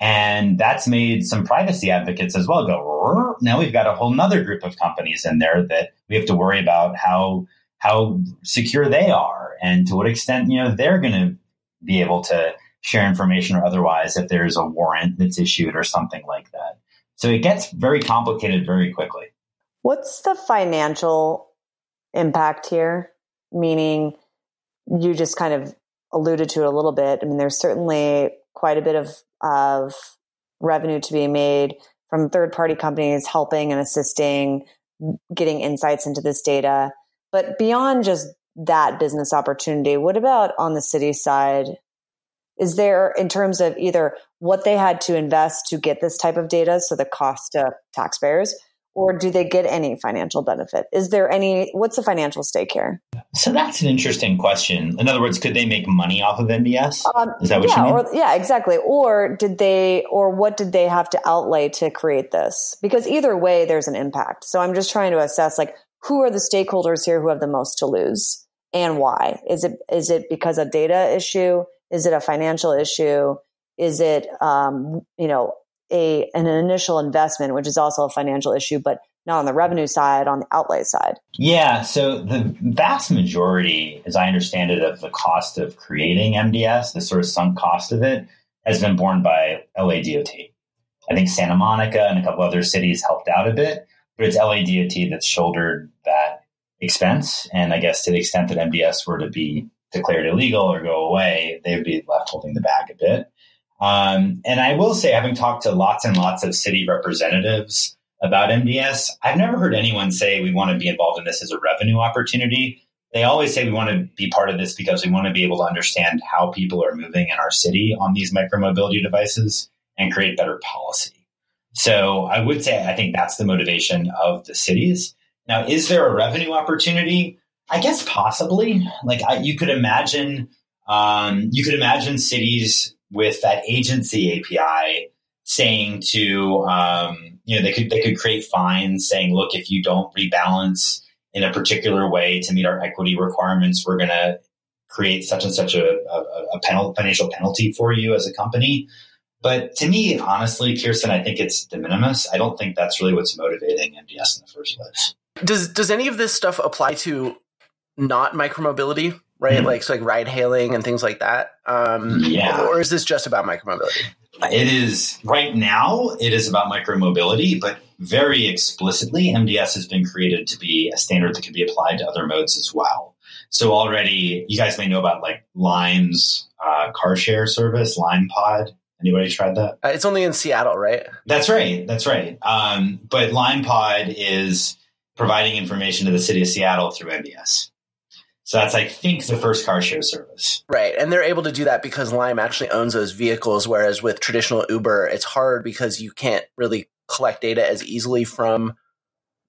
And that's made some privacy advocates as well go, now we've got a whole nother group of companies in there that we have to worry about how how secure they are and to what extent, you know, they're gonna be able to share information or otherwise if there's a warrant that's issued or something like that. So it gets very complicated very quickly. What's the financial impact here? Meaning, you just kind of alluded to it a little bit. I mean, there's certainly quite a bit of, of revenue to be made from third party companies helping and assisting, getting insights into this data. But beyond just that business opportunity, what about on the city side? Is there, in terms of either what they had to invest to get this type of data, so the cost to taxpayers, or do they get any financial benefit? Is there any, what's the financial stake here? So that's an interesting question. In other words, could they make money off of MDS? Um, Is that what yeah, you mean? Or, yeah, exactly. Or did they, or what did they have to outlay to create this? Because either way, there's an impact. So I'm just trying to assess like, who are the stakeholders here who have the most to lose and why? Is it, is it because of data issue? Is it a financial issue? Is it, um, you know, a an initial investment, which is also a financial issue, but not on the revenue side, on the outlay side? Yeah. So the vast majority, as I understand it, of the cost of creating MDS, the sort of sunk cost of it, has been borne by LA DOT. I think Santa Monica and a couple other cities helped out a bit, but it's LA DOT that's shouldered that expense. And I guess to the extent that MDS were to be declared illegal or go away, they would be left holding the bag a bit. Um, and I will say, having talked to lots and lots of city representatives about MDS, I've never heard anyone say we want to be involved in this as a revenue opportunity. They always say we want to be part of this because we want to be able to understand how people are moving in our city on these micromobility devices and create better policy. So I would say I think that's the motivation of the cities. Now, is there a revenue opportunity? I guess possibly. Like I, you could imagine, um, you could imagine cities with that agency API saying to, um, you know, they could they could create fines saying, look, if you don't rebalance in a particular way to meet our equity requirements, we're going to create such and such a, a, a financial penalty for you as a company. But to me, honestly, Kirsten, I think it's de minimis. I don't think that's really what's motivating MDS in the first place. Does does any of this stuff apply to not micromobility, right? Mm-hmm. Like so like ride hailing and things like that. Um, yeah. Or is this just about micromobility? It is right now. It is about micromobility, but very explicitly, MDS has been created to be a standard that can be applied to other modes as well. So already, you guys may know about like Lime's uh, car share service, Lime Pod. Anybody tried that? Uh, it's only in Seattle, right? That's right. That's right. Um, but Lime Pod is providing information to the city of Seattle through MDS. So that's, I think, the first car share service. Right. And they're able to do that because Lime actually owns those vehicles, whereas with traditional Uber, it's hard because you can't really collect data as easily from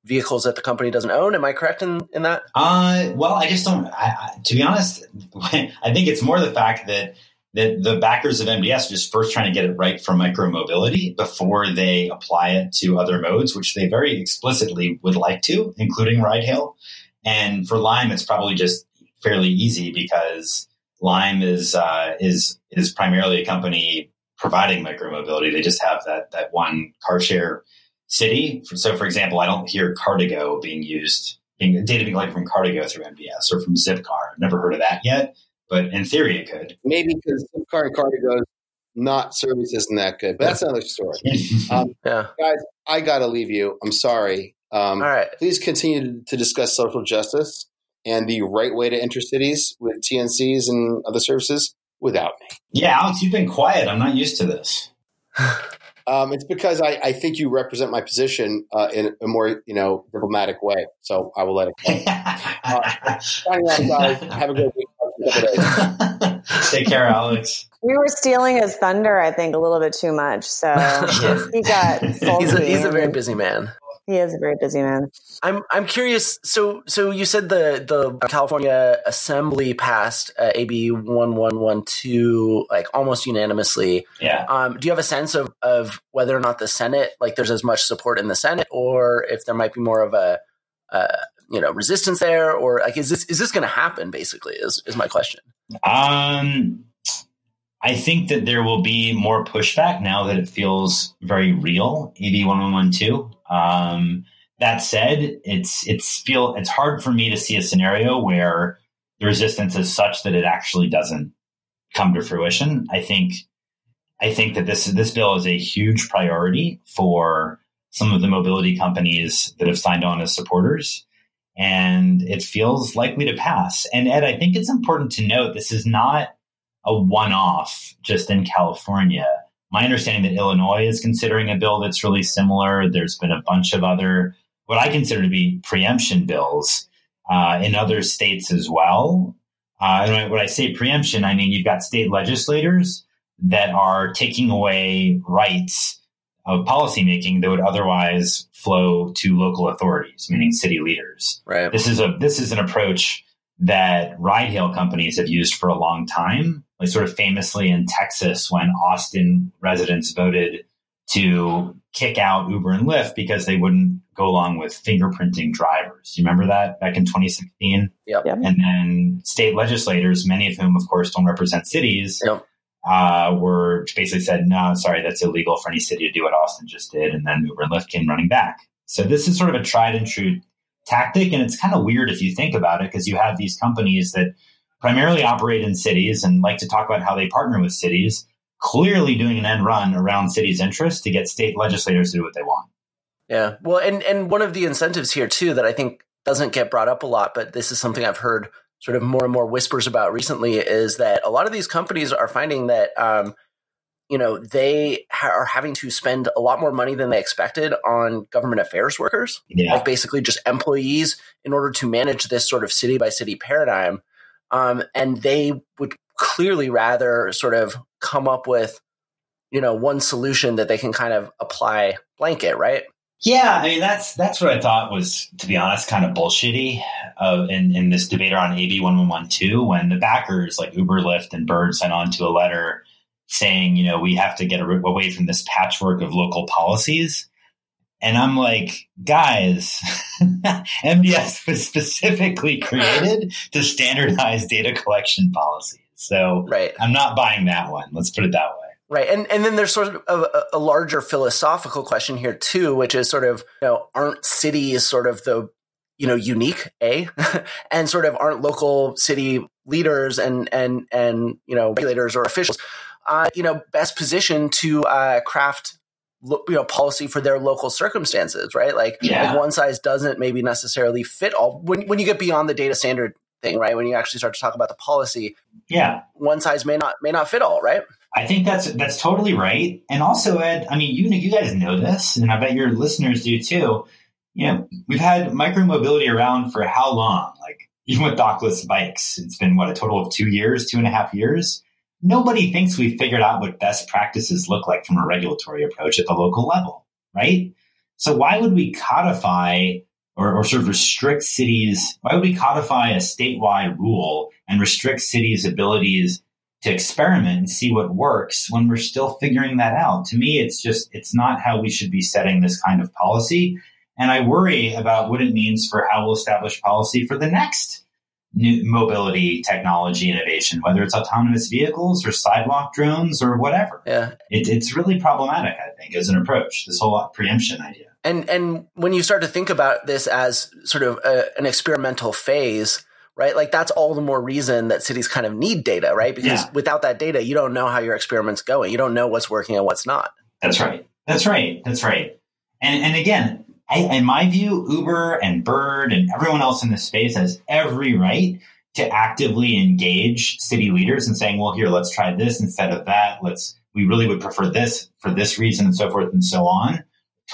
vehicles that the company doesn't own. Am I correct in, in that? Uh, well, I just don't, I, I, to be honest, I think it's more the fact that that the backers of MDS are just first trying to get it right for micromobility before they apply it to other modes, which they very explicitly would like to, including ride hail. And for Lime, it's probably just fairly easy because Lime is uh, is is primarily a company providing micromobility. They just have that that one car share city. So, for example, I don't hear Car2Go being used, being, data being collected from Car2Go through MDS or from Zipcar. I've never heard of that yet but in theory it could. Maybe because Zipcar and Car2Go's not service isn't that good, but that's another story. Um, yeah. Guys, I got to leave you. I'm sorry. Um, All right. Please continue to discuss social justice and the right way to enter cities with TNCs and other services without me. Yeah, Alex, you've been quiet. I'm not used to this. Um, it's because I, I, think you represent my position uh, in a more you know diplomatic way. So I will let it go. uh, signing guys. Have a good week. Take care, Alex. We were stealing his thunder, I think, a little bit too much. So he got. He's a, he's a very busy man. He is a very busy man. I'm I'm curious. So so you said the the California Assembly passed uh, AB one one one two like almost unanimously. Yeah. Um, do you have a sense of of whether or not the Senate like there's as much support in the Senate, or if there might be more of a uh, you know resistance there, or like is this is this going to happen? Basically, is is my question. Um. I think that there will be more pushback now that it feels very real. AB one one one two. Um, that said, it's it's feel it's hard for me to see a scenario where the resistance is such that it actually doesn't come to fruition. I think I think that this this bill is a huge priority for some of the mobility companies that have signed on as supporters, and it feels likely to pass. And Ed, I think it's important to note this is not a one-off just in California. My understanding that Illinois is considering a bill that's really similar. There's been a bunch of other what I consider to be preemption bills uh, in other states as well. Uh, and when I say preemption, I mean you've got state legislators that are taking away rights of policymaking that would otherwise flow to local authorities, meaning mm-hmm. city leaders. Right. This is a this is an approach that ride hail companies have used for a long time. Like sort of famously in Texas when Austin residents voted to kick out Uber and Lyft because they wouldn't go along with fingerprinting drivers. You remember that back in 2016? Yep. yep. And then state legislators, many of whom, of course, don't represent cities, yep. Uh, were basically said, no, sorry, that's illegal for any city to do what Austin just did. And then Uber and Lyft came running back. So this is sort of a tried and true tactic. And it's kind of weird if you think about it, because you have these companies that primarily operate in cities and like to talk about how they partner with cities clearly doing an end run around cities' interests to get state legislators to do what they want. Yeah. Well, and, and one of the incentives here, too, that I think doesn't get brought up a lot, but this is something I've heard sort of more and more whispers about recently is that a lot of these companies are finding that, um, you know, they ha- are having to spend a lot more money than they expected on government affairs workers, Yeah. like basically just employees, in order to manage this sort of city by city paradigm. Um, and they would clearly rather sort of come up with, you know, one solution that they can kind of apply blanket, right? Yeah, I mean that's that's what I thought was, to be honest, kind of bullshitty uh, in in this debate around AB one one one two when the backers like Uber, Lyft, and Bird sent on to a letter saying, you know, we have to get away from this patchwork of local policies. And I'm like, guys, MDS was specifically created to standardize data collection policies. So Right. I'm not buying that one. Let's put it that way. Right. And and then there's sort of a, a larger philosophical question here too, which is sort of, you know, aren't cities sort of the, you know, unique, A? and sort of aren't local city leaders and and and you know, regulators or officials uh, you know, best positioned to uh, craft you know policy for their local circumstances, right? Like, Yeah. like one size doesn't maybe necessarily fit all when when you get beyond the data standard thing, right? When you actually start to talk about the policy, Yeah. one size may not may not fit all, right? I think that's that's totally right. And also, Ed, I mean, you you guys know this, and I bet your listeners do too. You know, we've had micromobility around for how long? Like even with dockless bikes, it's been what a total of two years, two and a half years. Nobody thinks we've figured out what best practices look like from a regulatory approach at the local level, right? So why would we codify or, or sort of restrict cities? Why would we codify a statewide rule and restrict cities' abilities to experiment and see what works when we're still figuring that out. To me, it's just, it's not how we should be setting this kind of policy. And I worry about what it means for how we'll establish policy for the next new mobility technology innovation, whether it's autonomous vehicles or sidewalk drones or whatever. Yeah. It, it's really problematic, I think, as an approach, this whole preemption idea. And and when you start to think about this as sort of a, an experimental phase, right? Like that's all the more reason that cities kind of need data, right? Because Yeah. without that data, you don't know how your experiment's going. You don't know what's working and what's not. That's right. That's right. That's right. And and again, I, in my view, Uber and Bird and everyone else in this space has every right to actively engage city leaders and saying, "Well, here, let's try this instead of that. Let's we really would prefer this for this reason, and so forth and so on."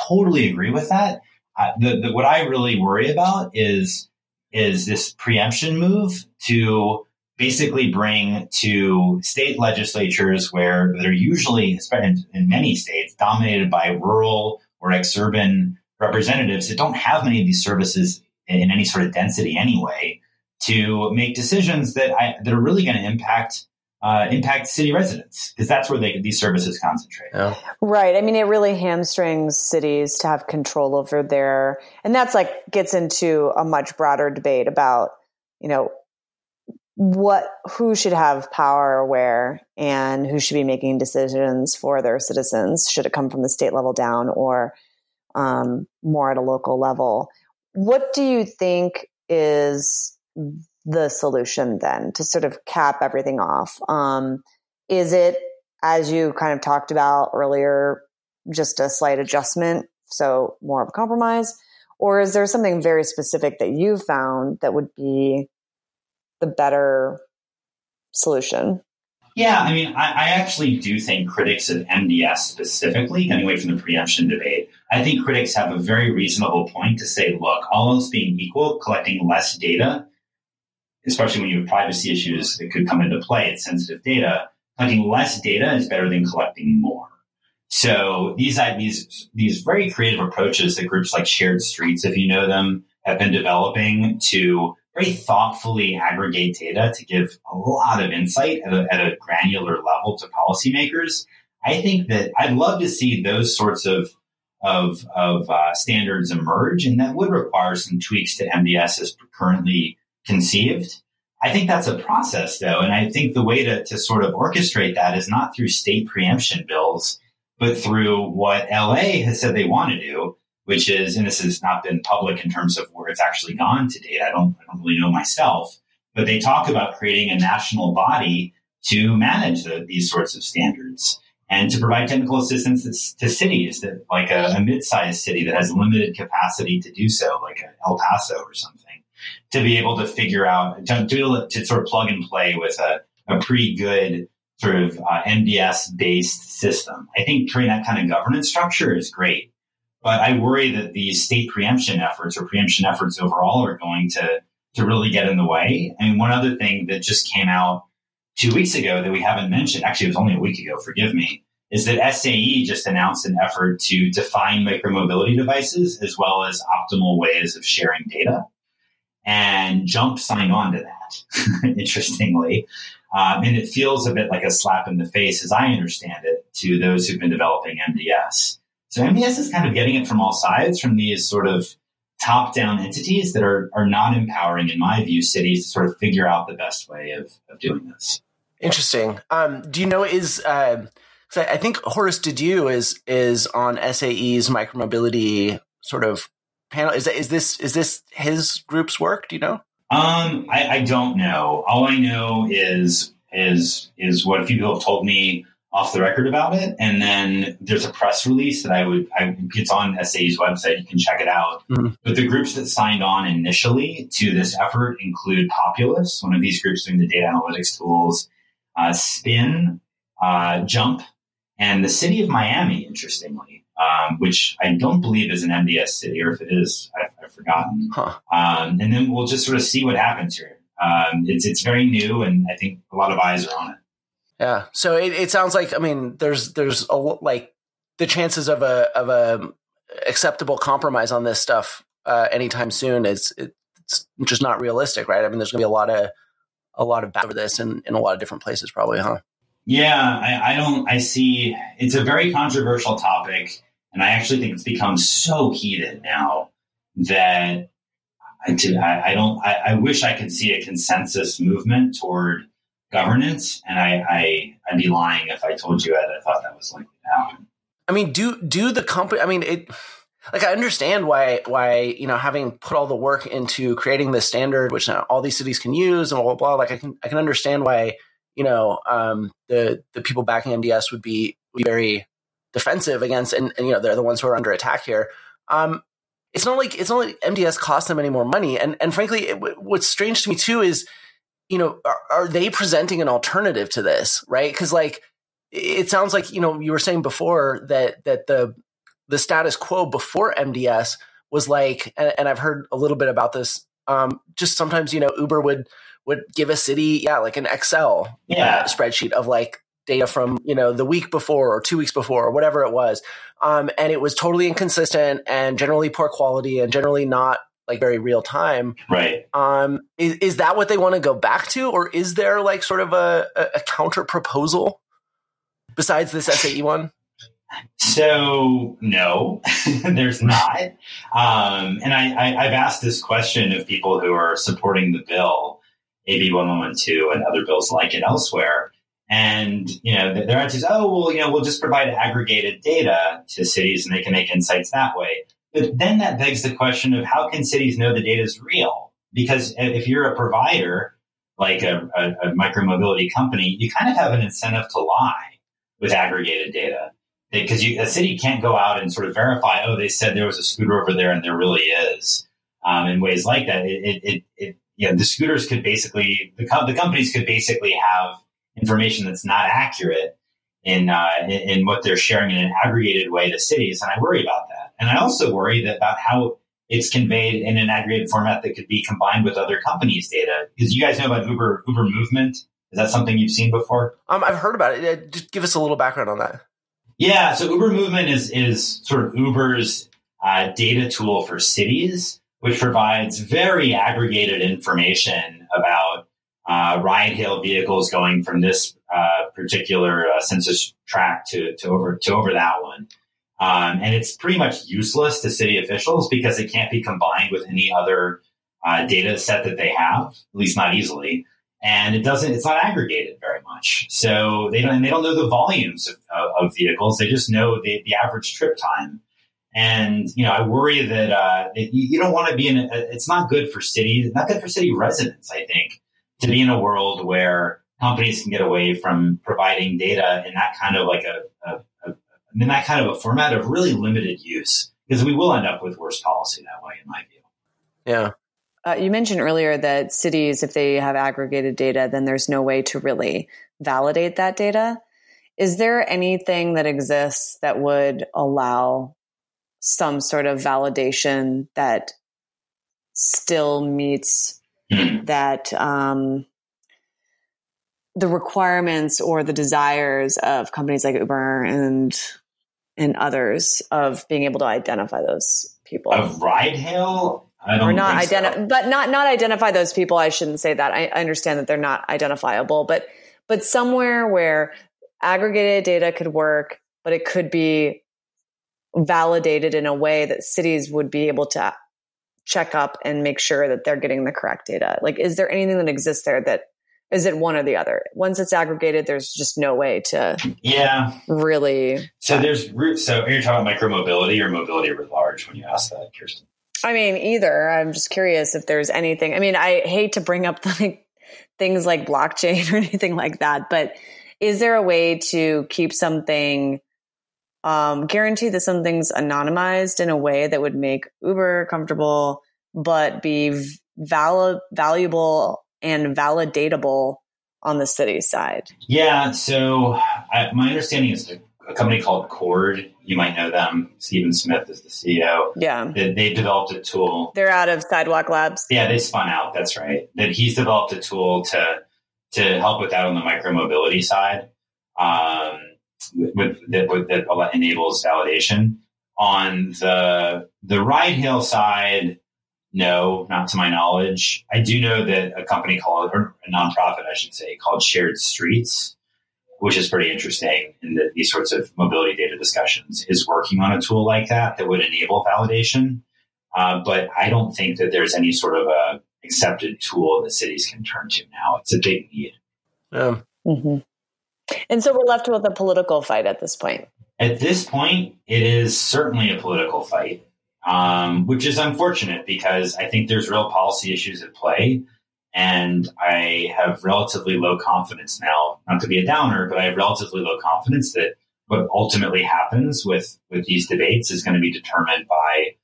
Totally agree with that. Uh, the, the, what I really worry about is is this preemption move to basically bring to state legislatures where they're usually, in many states, dominated by rural or exurban representatives that don't have many of these services in any sort of density anyway, to make decisions that I, that are really going to impact uh, impact city residents because that's where they, these services concentrate. Yeah. Right. I mean, it really hamstrings cities to have control over their, and that's like gets into a much broader debate about, you know, what, who should have power where and who should be making decisions for their citizens. Should it come from the state level down or um, more at a local level? What do you think is the solution then to sort of cap everything off? Um, is it, as you kind of talked about earlier, just a slight adjustment, so more of a compromise? Or is there something very specific that you found that would be the better solution? Yeah, I mean, I, I actually do think critics of MDS specifically, getting away from the preemption debate, I think critics have a very reasonable point to say, look, all else being equal, collecting less data, especially when you have privacy issues that could come into play, it's sensitive data, collecting less data is better than collecting more. So these these these very creative approaches that groups like Shared Streets, if you know them, have been developing to very thoughtfully aggregate data to give a lot of insight at a, at a granular level to policymakers. I think that I'd love to see those sorts of of, of uh, standards emerge, and that would require some tweaks to MDS as currently conceived. I think that's a process, though, and I think the way to, to sort of orchestrate that is not through state preemption bills, but through what LA has said they want to do, which is, and this has not been public in terms of where it's actually gone to date. I don't, I don't really know myself, but they talk about creating a national body to manage the, these sorts of standards and to provide technical assistance to, cities that like a, a mid-sized city that has limited capacity to do so, like El Paso or something, to be able to figure out to, to, to sort of plug and play with a, a pretty good sort of uh, MDS based system. I think creating that kind of governance structure is great. But I worry that these state preemption efforts or preemption efforts overall are going to, to really get in the way. And one other thing that just came out two weeks ago that we haven't mentioned, actually, it was only a week ago, forgive me, is that SAE just announced an effort to define micromobility devices as well as optimal ways of sharing data. And Jump signed on to that, interestingly. Um, and it feels a bit like a slap in the face, as I understand it, to those who've been developing MDS. So MDS is kind of getting it from all sides, from these sort of top-down entities that are are not empowering, in my view, cities to sort of figure out the best way of, of doing this. Interesting. Um, do you know is uh, I think Horace Dediu is is on SAE's micromobility sort of panel. Is that, is this is this his group's work? Do you know? Um, I, I don't know. All I know is is is what a few people have told me off the record about it. And then there's a press release that I would, I, it's on SAE's website. You can check it out. Mm-hmm. But the groups that signed on initially to this effort include Populus, one of these groups doing the data analytics tools, uh, Spin, uh, Jump, and the city of Miami, interestingly, um, which I don't believe is an MDS city, or if it is, I've, I've forgotten. Huh. Um, and then we'll just sort of see what happens here. Um, it's it's very new, and I think a lot of eyes are on it. Yeah. So it, it sounds like I mean there's there's a like the chances of a of a acceptable compromise on this stuff uh, anytime soon is it's just not realistic, right? I mean, there's going to be a lot of a lot of battle for this in, in a lot of different places, probably, huh? Yeah, I, I don't. I see. It's a very controversial topic, and I actually think it's become so heated now that I, I don't. I, I wish I could see a consensus movement toward governance, and I, I I'd be lying if I told you that I thought that was likely to happen. I mean, do do the company? I mean, it. Like I understand why why you know having put all the work into creating this standard, which now all these cities can use, and blah blah blah. Like I can I can understand why you know um, the the people backing MDS would be, would be very defensive against, and, and, you know they're the ones who are under attack here. Um, it's not like it's not like MDS costs them any more money, and and frankly, it, what's strange to me too is you know, are, are they presenting an alternative to this, right? Because like it sounds like you know you were saying before that that the the status quo before MDS was like, and, and I've heard a little bit about this. Um, just sometimes you know Uber would would give a city, yeah, like an Excel uh, yeah. uh, spreadsheet of like data from you know the week before or two weeks before or whatever it was, um, and it was totally inconsistent and generally poor quality and generally not like very real time. Right. Um, is, is that what they want to go back to, or is there like sort of a, a counter proposal besides this SAE one? So no, there's not. Um, and I, I, have asked this question of people who are supporting the bill, AB 1112 and other bills like it elsewhere. And, you know, their answer is, oh, well, you know, we'll just provide aggregated data to cities and they can make insights that way. But then that begs the question of how can cities know the data is real? Because if you're a provider, like a, a, a micromobility company, you kind of have an incentive to lie with aggregated data. Because a city can't go out and sort of verify, oh, they said there was a scooter over there and there really is. Um, in ways like that, it, it, it, you know, the scooters could basically, the, the companies could basically have information that's not accurate in, uh, in, in what they're sharing in an aggregated way to cities. And I worry about that. And I also worry that about how it's conveyed in an aggregated format that could be combined with other companies' data. Because you guys know about Uber Uber Movement. Is that something you've seen before? Um, I've heard about it. Just give us a little background on that. Yeah, so Uber Movement is is sort of Uber's uh, data tool for cities, which provides very aggregated information about uh, ride hail vehicles going from this uh, particular uh, census tract to, to over to over that one. Um, and it's pretty much useless to city officials because it can't be combined with any other uh, data set that they have, at least not easily. And it doesn't, it's not aggregated very much. So they don't, they don't know the volumes of, of vehicles. They just know the, the average trip time. And, you know, I worry that, uh, you, you, don't want to be in a, it's not good for cities, not good for city residents, I think, to be in a world where companies can get away from providing data in that kind of like a, a, a in that kind of a format of really limited use because we will end up with worse policy that way, in my view. Yeah. Uh, you mentioned earlier that cities, if they have aggregated data, then there's no way to really validate that data. Is there anything that exists that would allow some sort of validation that still meets Hmm. that um, the requirements or the desires of companies like Uber and and others of being able to identify those people Of ride hail, I don't or not think so. identify, but not not identify those people. I shouldn't say that. I, I understand that they're not identifiable, but but somewhere where aggregated data could work, but it could be validated in a way that cities would be able to check up and make sure that they're getting the correct data. Like, is there anything that exists there that is it one or the other? Once it's aggregated, there's just no way to Yeah. really. So there's root. So you're talking about micromobility or mobility writ large when you ask that, Kirsten. I mean, either. I'm just curious if there's anything. I mean, I hate to bring up like things like blockchain or anything like that, but is there a way to keep something um, guarantee that something's anonymized in a way that would make Uber comfortable, but be val- valuable and validatable on the city side? Yeah. So I, my understanding is a, a company called Coord. You might know them. Stephen Smith is the CEO. Yeah, That they developed a tool. they're out of Sidewalk Labs. Yeah, they spun out. That's right. That he's developed a tool to to help with that on the micromobility side. Um, with, that, with, that enables validation on the the ride hail side. No, not to my knowledge. I do know that a company called, or a nonprofit, I should say, called Shared Streets, which is pretty interesting in the, these sorts of mobility data discussions, is working on a tool like that that would enable validation. Uh, but I don't think that there's any sort of a accepted tool that cities can turn to now. It's a big need. Um, hmm And so we're left with a political fight at this point. At this point, it is certainly a political fight, um, which is unfortunate because I think there's real policy issues at play. And I have relatively low confidence now, not to be a downer, but I have relatively low confidence that what ultimately happens with, with these debates is going to be determined by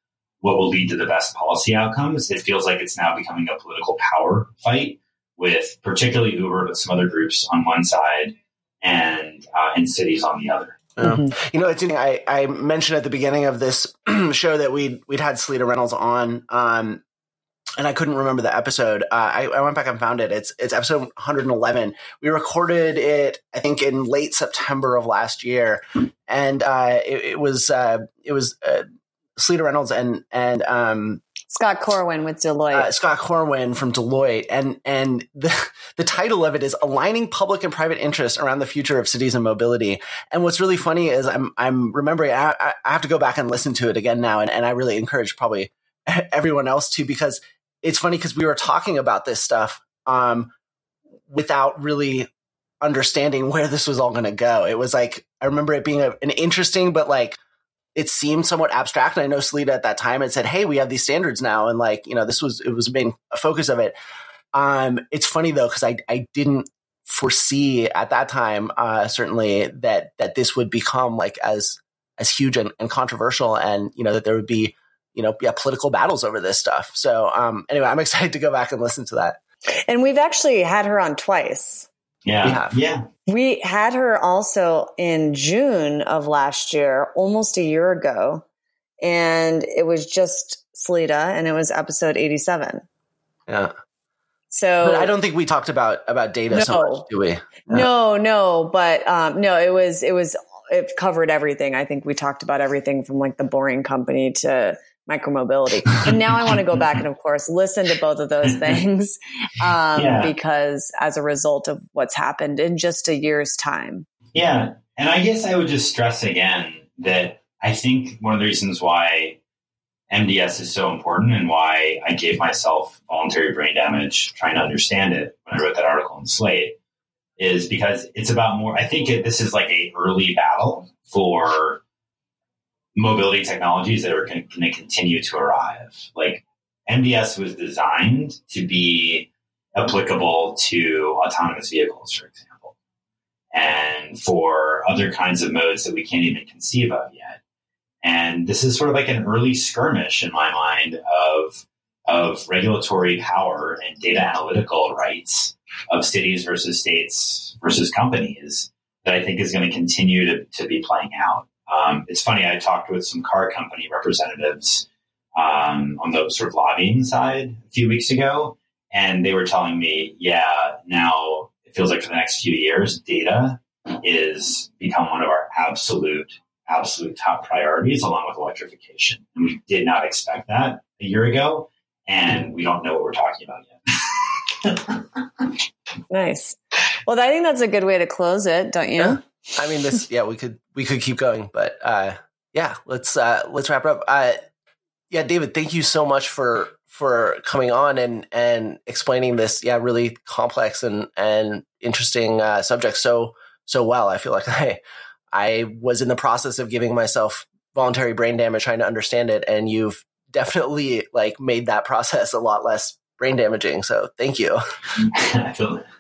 what will lead to the best policy outcomes. It feels like it's now becoming a political power fight with particularly Uber, but some other groups on one side and, uh, and cities on the other. yeah. Mhm. You know, it's interesting. I, I mentioned at the beginning of this show that we'd we'd had Seleta Reynolds on, um, and I couldn't remember the episode. Uh, I, I went back and found it. It's it's episode 111. We recorded it, I think, in late September of last year, and uh, it, it was uh, it was uh, Seleta Reynolds and and um, Scott Corwin with Deloitte. uh, Scott Corwin from Deloitte, and and the the title of it is aligning public and private interests around the future of cities and mobility. And what's really funny is I'm I'm remembering I, I have to go back and listen to it again now, and, and I really encourage probably everyone else to because it's funny because we were talking about this stuff um, without really understanding where this was all going to go. It was like I remember it being a, an interesting but like it seemed somewhat abstract. And I know Seleta at that time had said, "Hey, we have these standards now," and like you know, this was it was a main focus of it. Um, it's funny though because I I didn't foresee at that time uh, certainly that that this would become like as as huge and, and controversial, and you know that there would be you know yeah political battles over this stuff. So um, anyway, I'm excited to go back and listen to that. and we've actually had her on twice. Yeah. We have. Yeah. We had her also in June of last year, almost a year ago. And it was just Seleta and it was episode 87. Yeah, So but I don't think we talked about about data so No. much, do we? No, no, but um, no, it was it was it covered everything. I think we talked about everything from like the boring company to micromobility. And now I want to go back and of course listen to both of those things um, Yeah. because as a result of what's happened in just a year's time. Yeah. And I guess I would just stress again that I think one of the reasons why MDS is so important and why I gave myself voluntary brain damage trying to understand it when I wrote that article in Slate is because it's about more. I think it, this is like a early battle for mobility technologies that are going to continue to arrive. Like MDS was designed to be applicable to autonomous vehicles, for example, and for other kinds of modes that we can't even conceive of yet. And this is sort of like an early skirmish in my mind of of regulatory power and data analytical rights of cities versus states versus companies that I think is going to continue to, to be playing out. Um, it's funny, I talked with some car company representatives um, on the sort of lobbying side a few weeks ago, and they were telling me, yeah, now it feels like for the next few years, data is become one of our absolute, absolute top priorities along with electrification. And we did not expect that a year ago, and we don't know what we're talking about yet. nice. Well, I think that's a good way to close it, don't you? Yeah. I mean, this. Yeah, we could we could keep going, but uh, yeah, let's uh, let's wrap it up. Uh, yeah, David, thank you so much for for coming on and and explaining this. Yeah, really complex and and interesting uh, subject so so well. I feel like I I was in the process of giving myself voluntary brain damage trying to understand it, and you've definitely like made that process a lot less brain damaging. So thank you.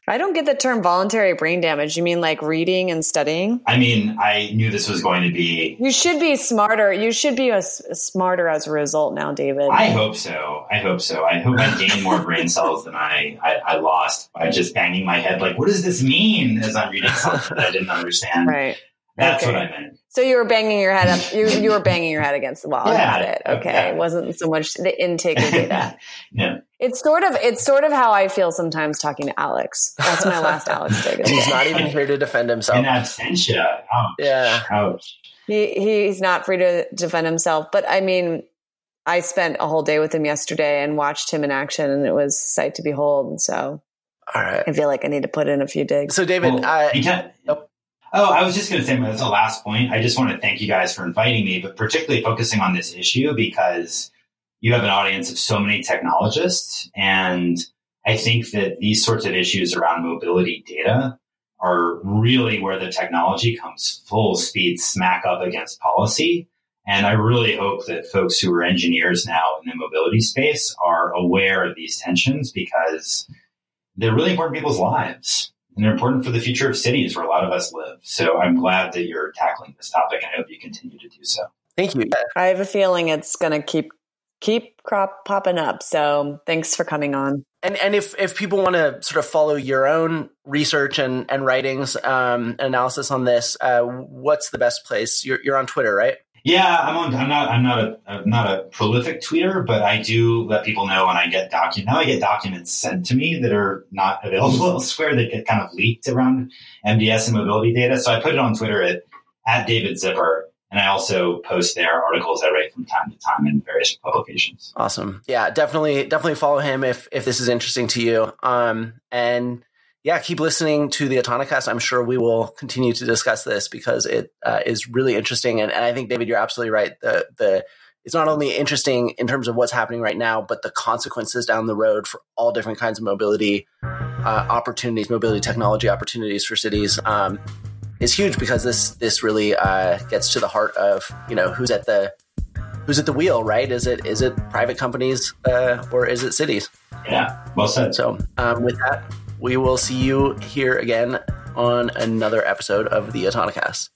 I don't get the term voluntary brain damage. You mean like reading and studying? I mean, I knew this was going to be. You should be smarter. You should be a, a smarter as a result now, David. I hope so. I hope so. I hope I gained more brain cells than I, I, I lost by just banging my head like, what does this mean? As I'm reading something that I didn't understand. Right. That's okay. what I meant. So you were banging your head up. You you were banging your head against the wall. Yeah, it. Okay, yeah. it wasn't so much the intake of data. yeah. It's sort of it's sort of how I feel sometimes talking to Alex. That's my last Alex dig. He's not even here to defend himself. In absentia. Ouch. Yeah. Ouch. He he's not free to defend himself. But I mean, I spent a whole day with him yesterday and watched him in action, and it was sight to behold. And so, all right, I feel like I need to put in a few digs. So, David, well, uh, yeah. oh, Oh, I was just going to say, that's the last point. I just want to thank you guys for inviting me, but particularly focusing on this issue because you have an audience of so many technologists. And I think that these sorts of issues around mobility data are really where the technology comes full speed smack up against policy. And I really hope that folks who are engineers now in the mobility space are aware of these tensions because they're really important people's lives and they're important for the future of cities where a lot of us live. So I'm glad that you're tackling this topic, and I hope you continue to do so. Thank you. I have a feeling it's going to keep keep crop popping up. So thanks for coming on. And and if if people want to sort of follow your own research and and writings um, analysis on this, uh, what's the best place? You're you're on Twitter, right? Yeah, I'm on. I'm not. I'm not a. I'm not a prolific tweeter, but I do let people know when I get document. Now I get documents sent to me that are not available elsewhere that get kind of leaked around MDS and mobility data. So I put it on Twitter at at David Zipper, and I also post there articles I write from time to time in various publications. Awesome. Yeah, definitely, definitely follow him if if this is interesting to you. Um, and yeah, keep listening to the Autonocast. I'm sure we will continue to discuss this because it uh, is really interesting. And, and, I think, David, you're absolutely right. The the it's not only interesting in terms of what's happening right now, but the consequences down the road for all different kinds of mobility uh, opportunities, mobility technology opportunities for cities. Um, is huge because this this really uh, gets to the heart of you know who's at the who's at the wheel, right? Is it is it private companies uh, or is it cities? Yeah, well said. So um, with that, we will see you here again on another episode of the Autonocast.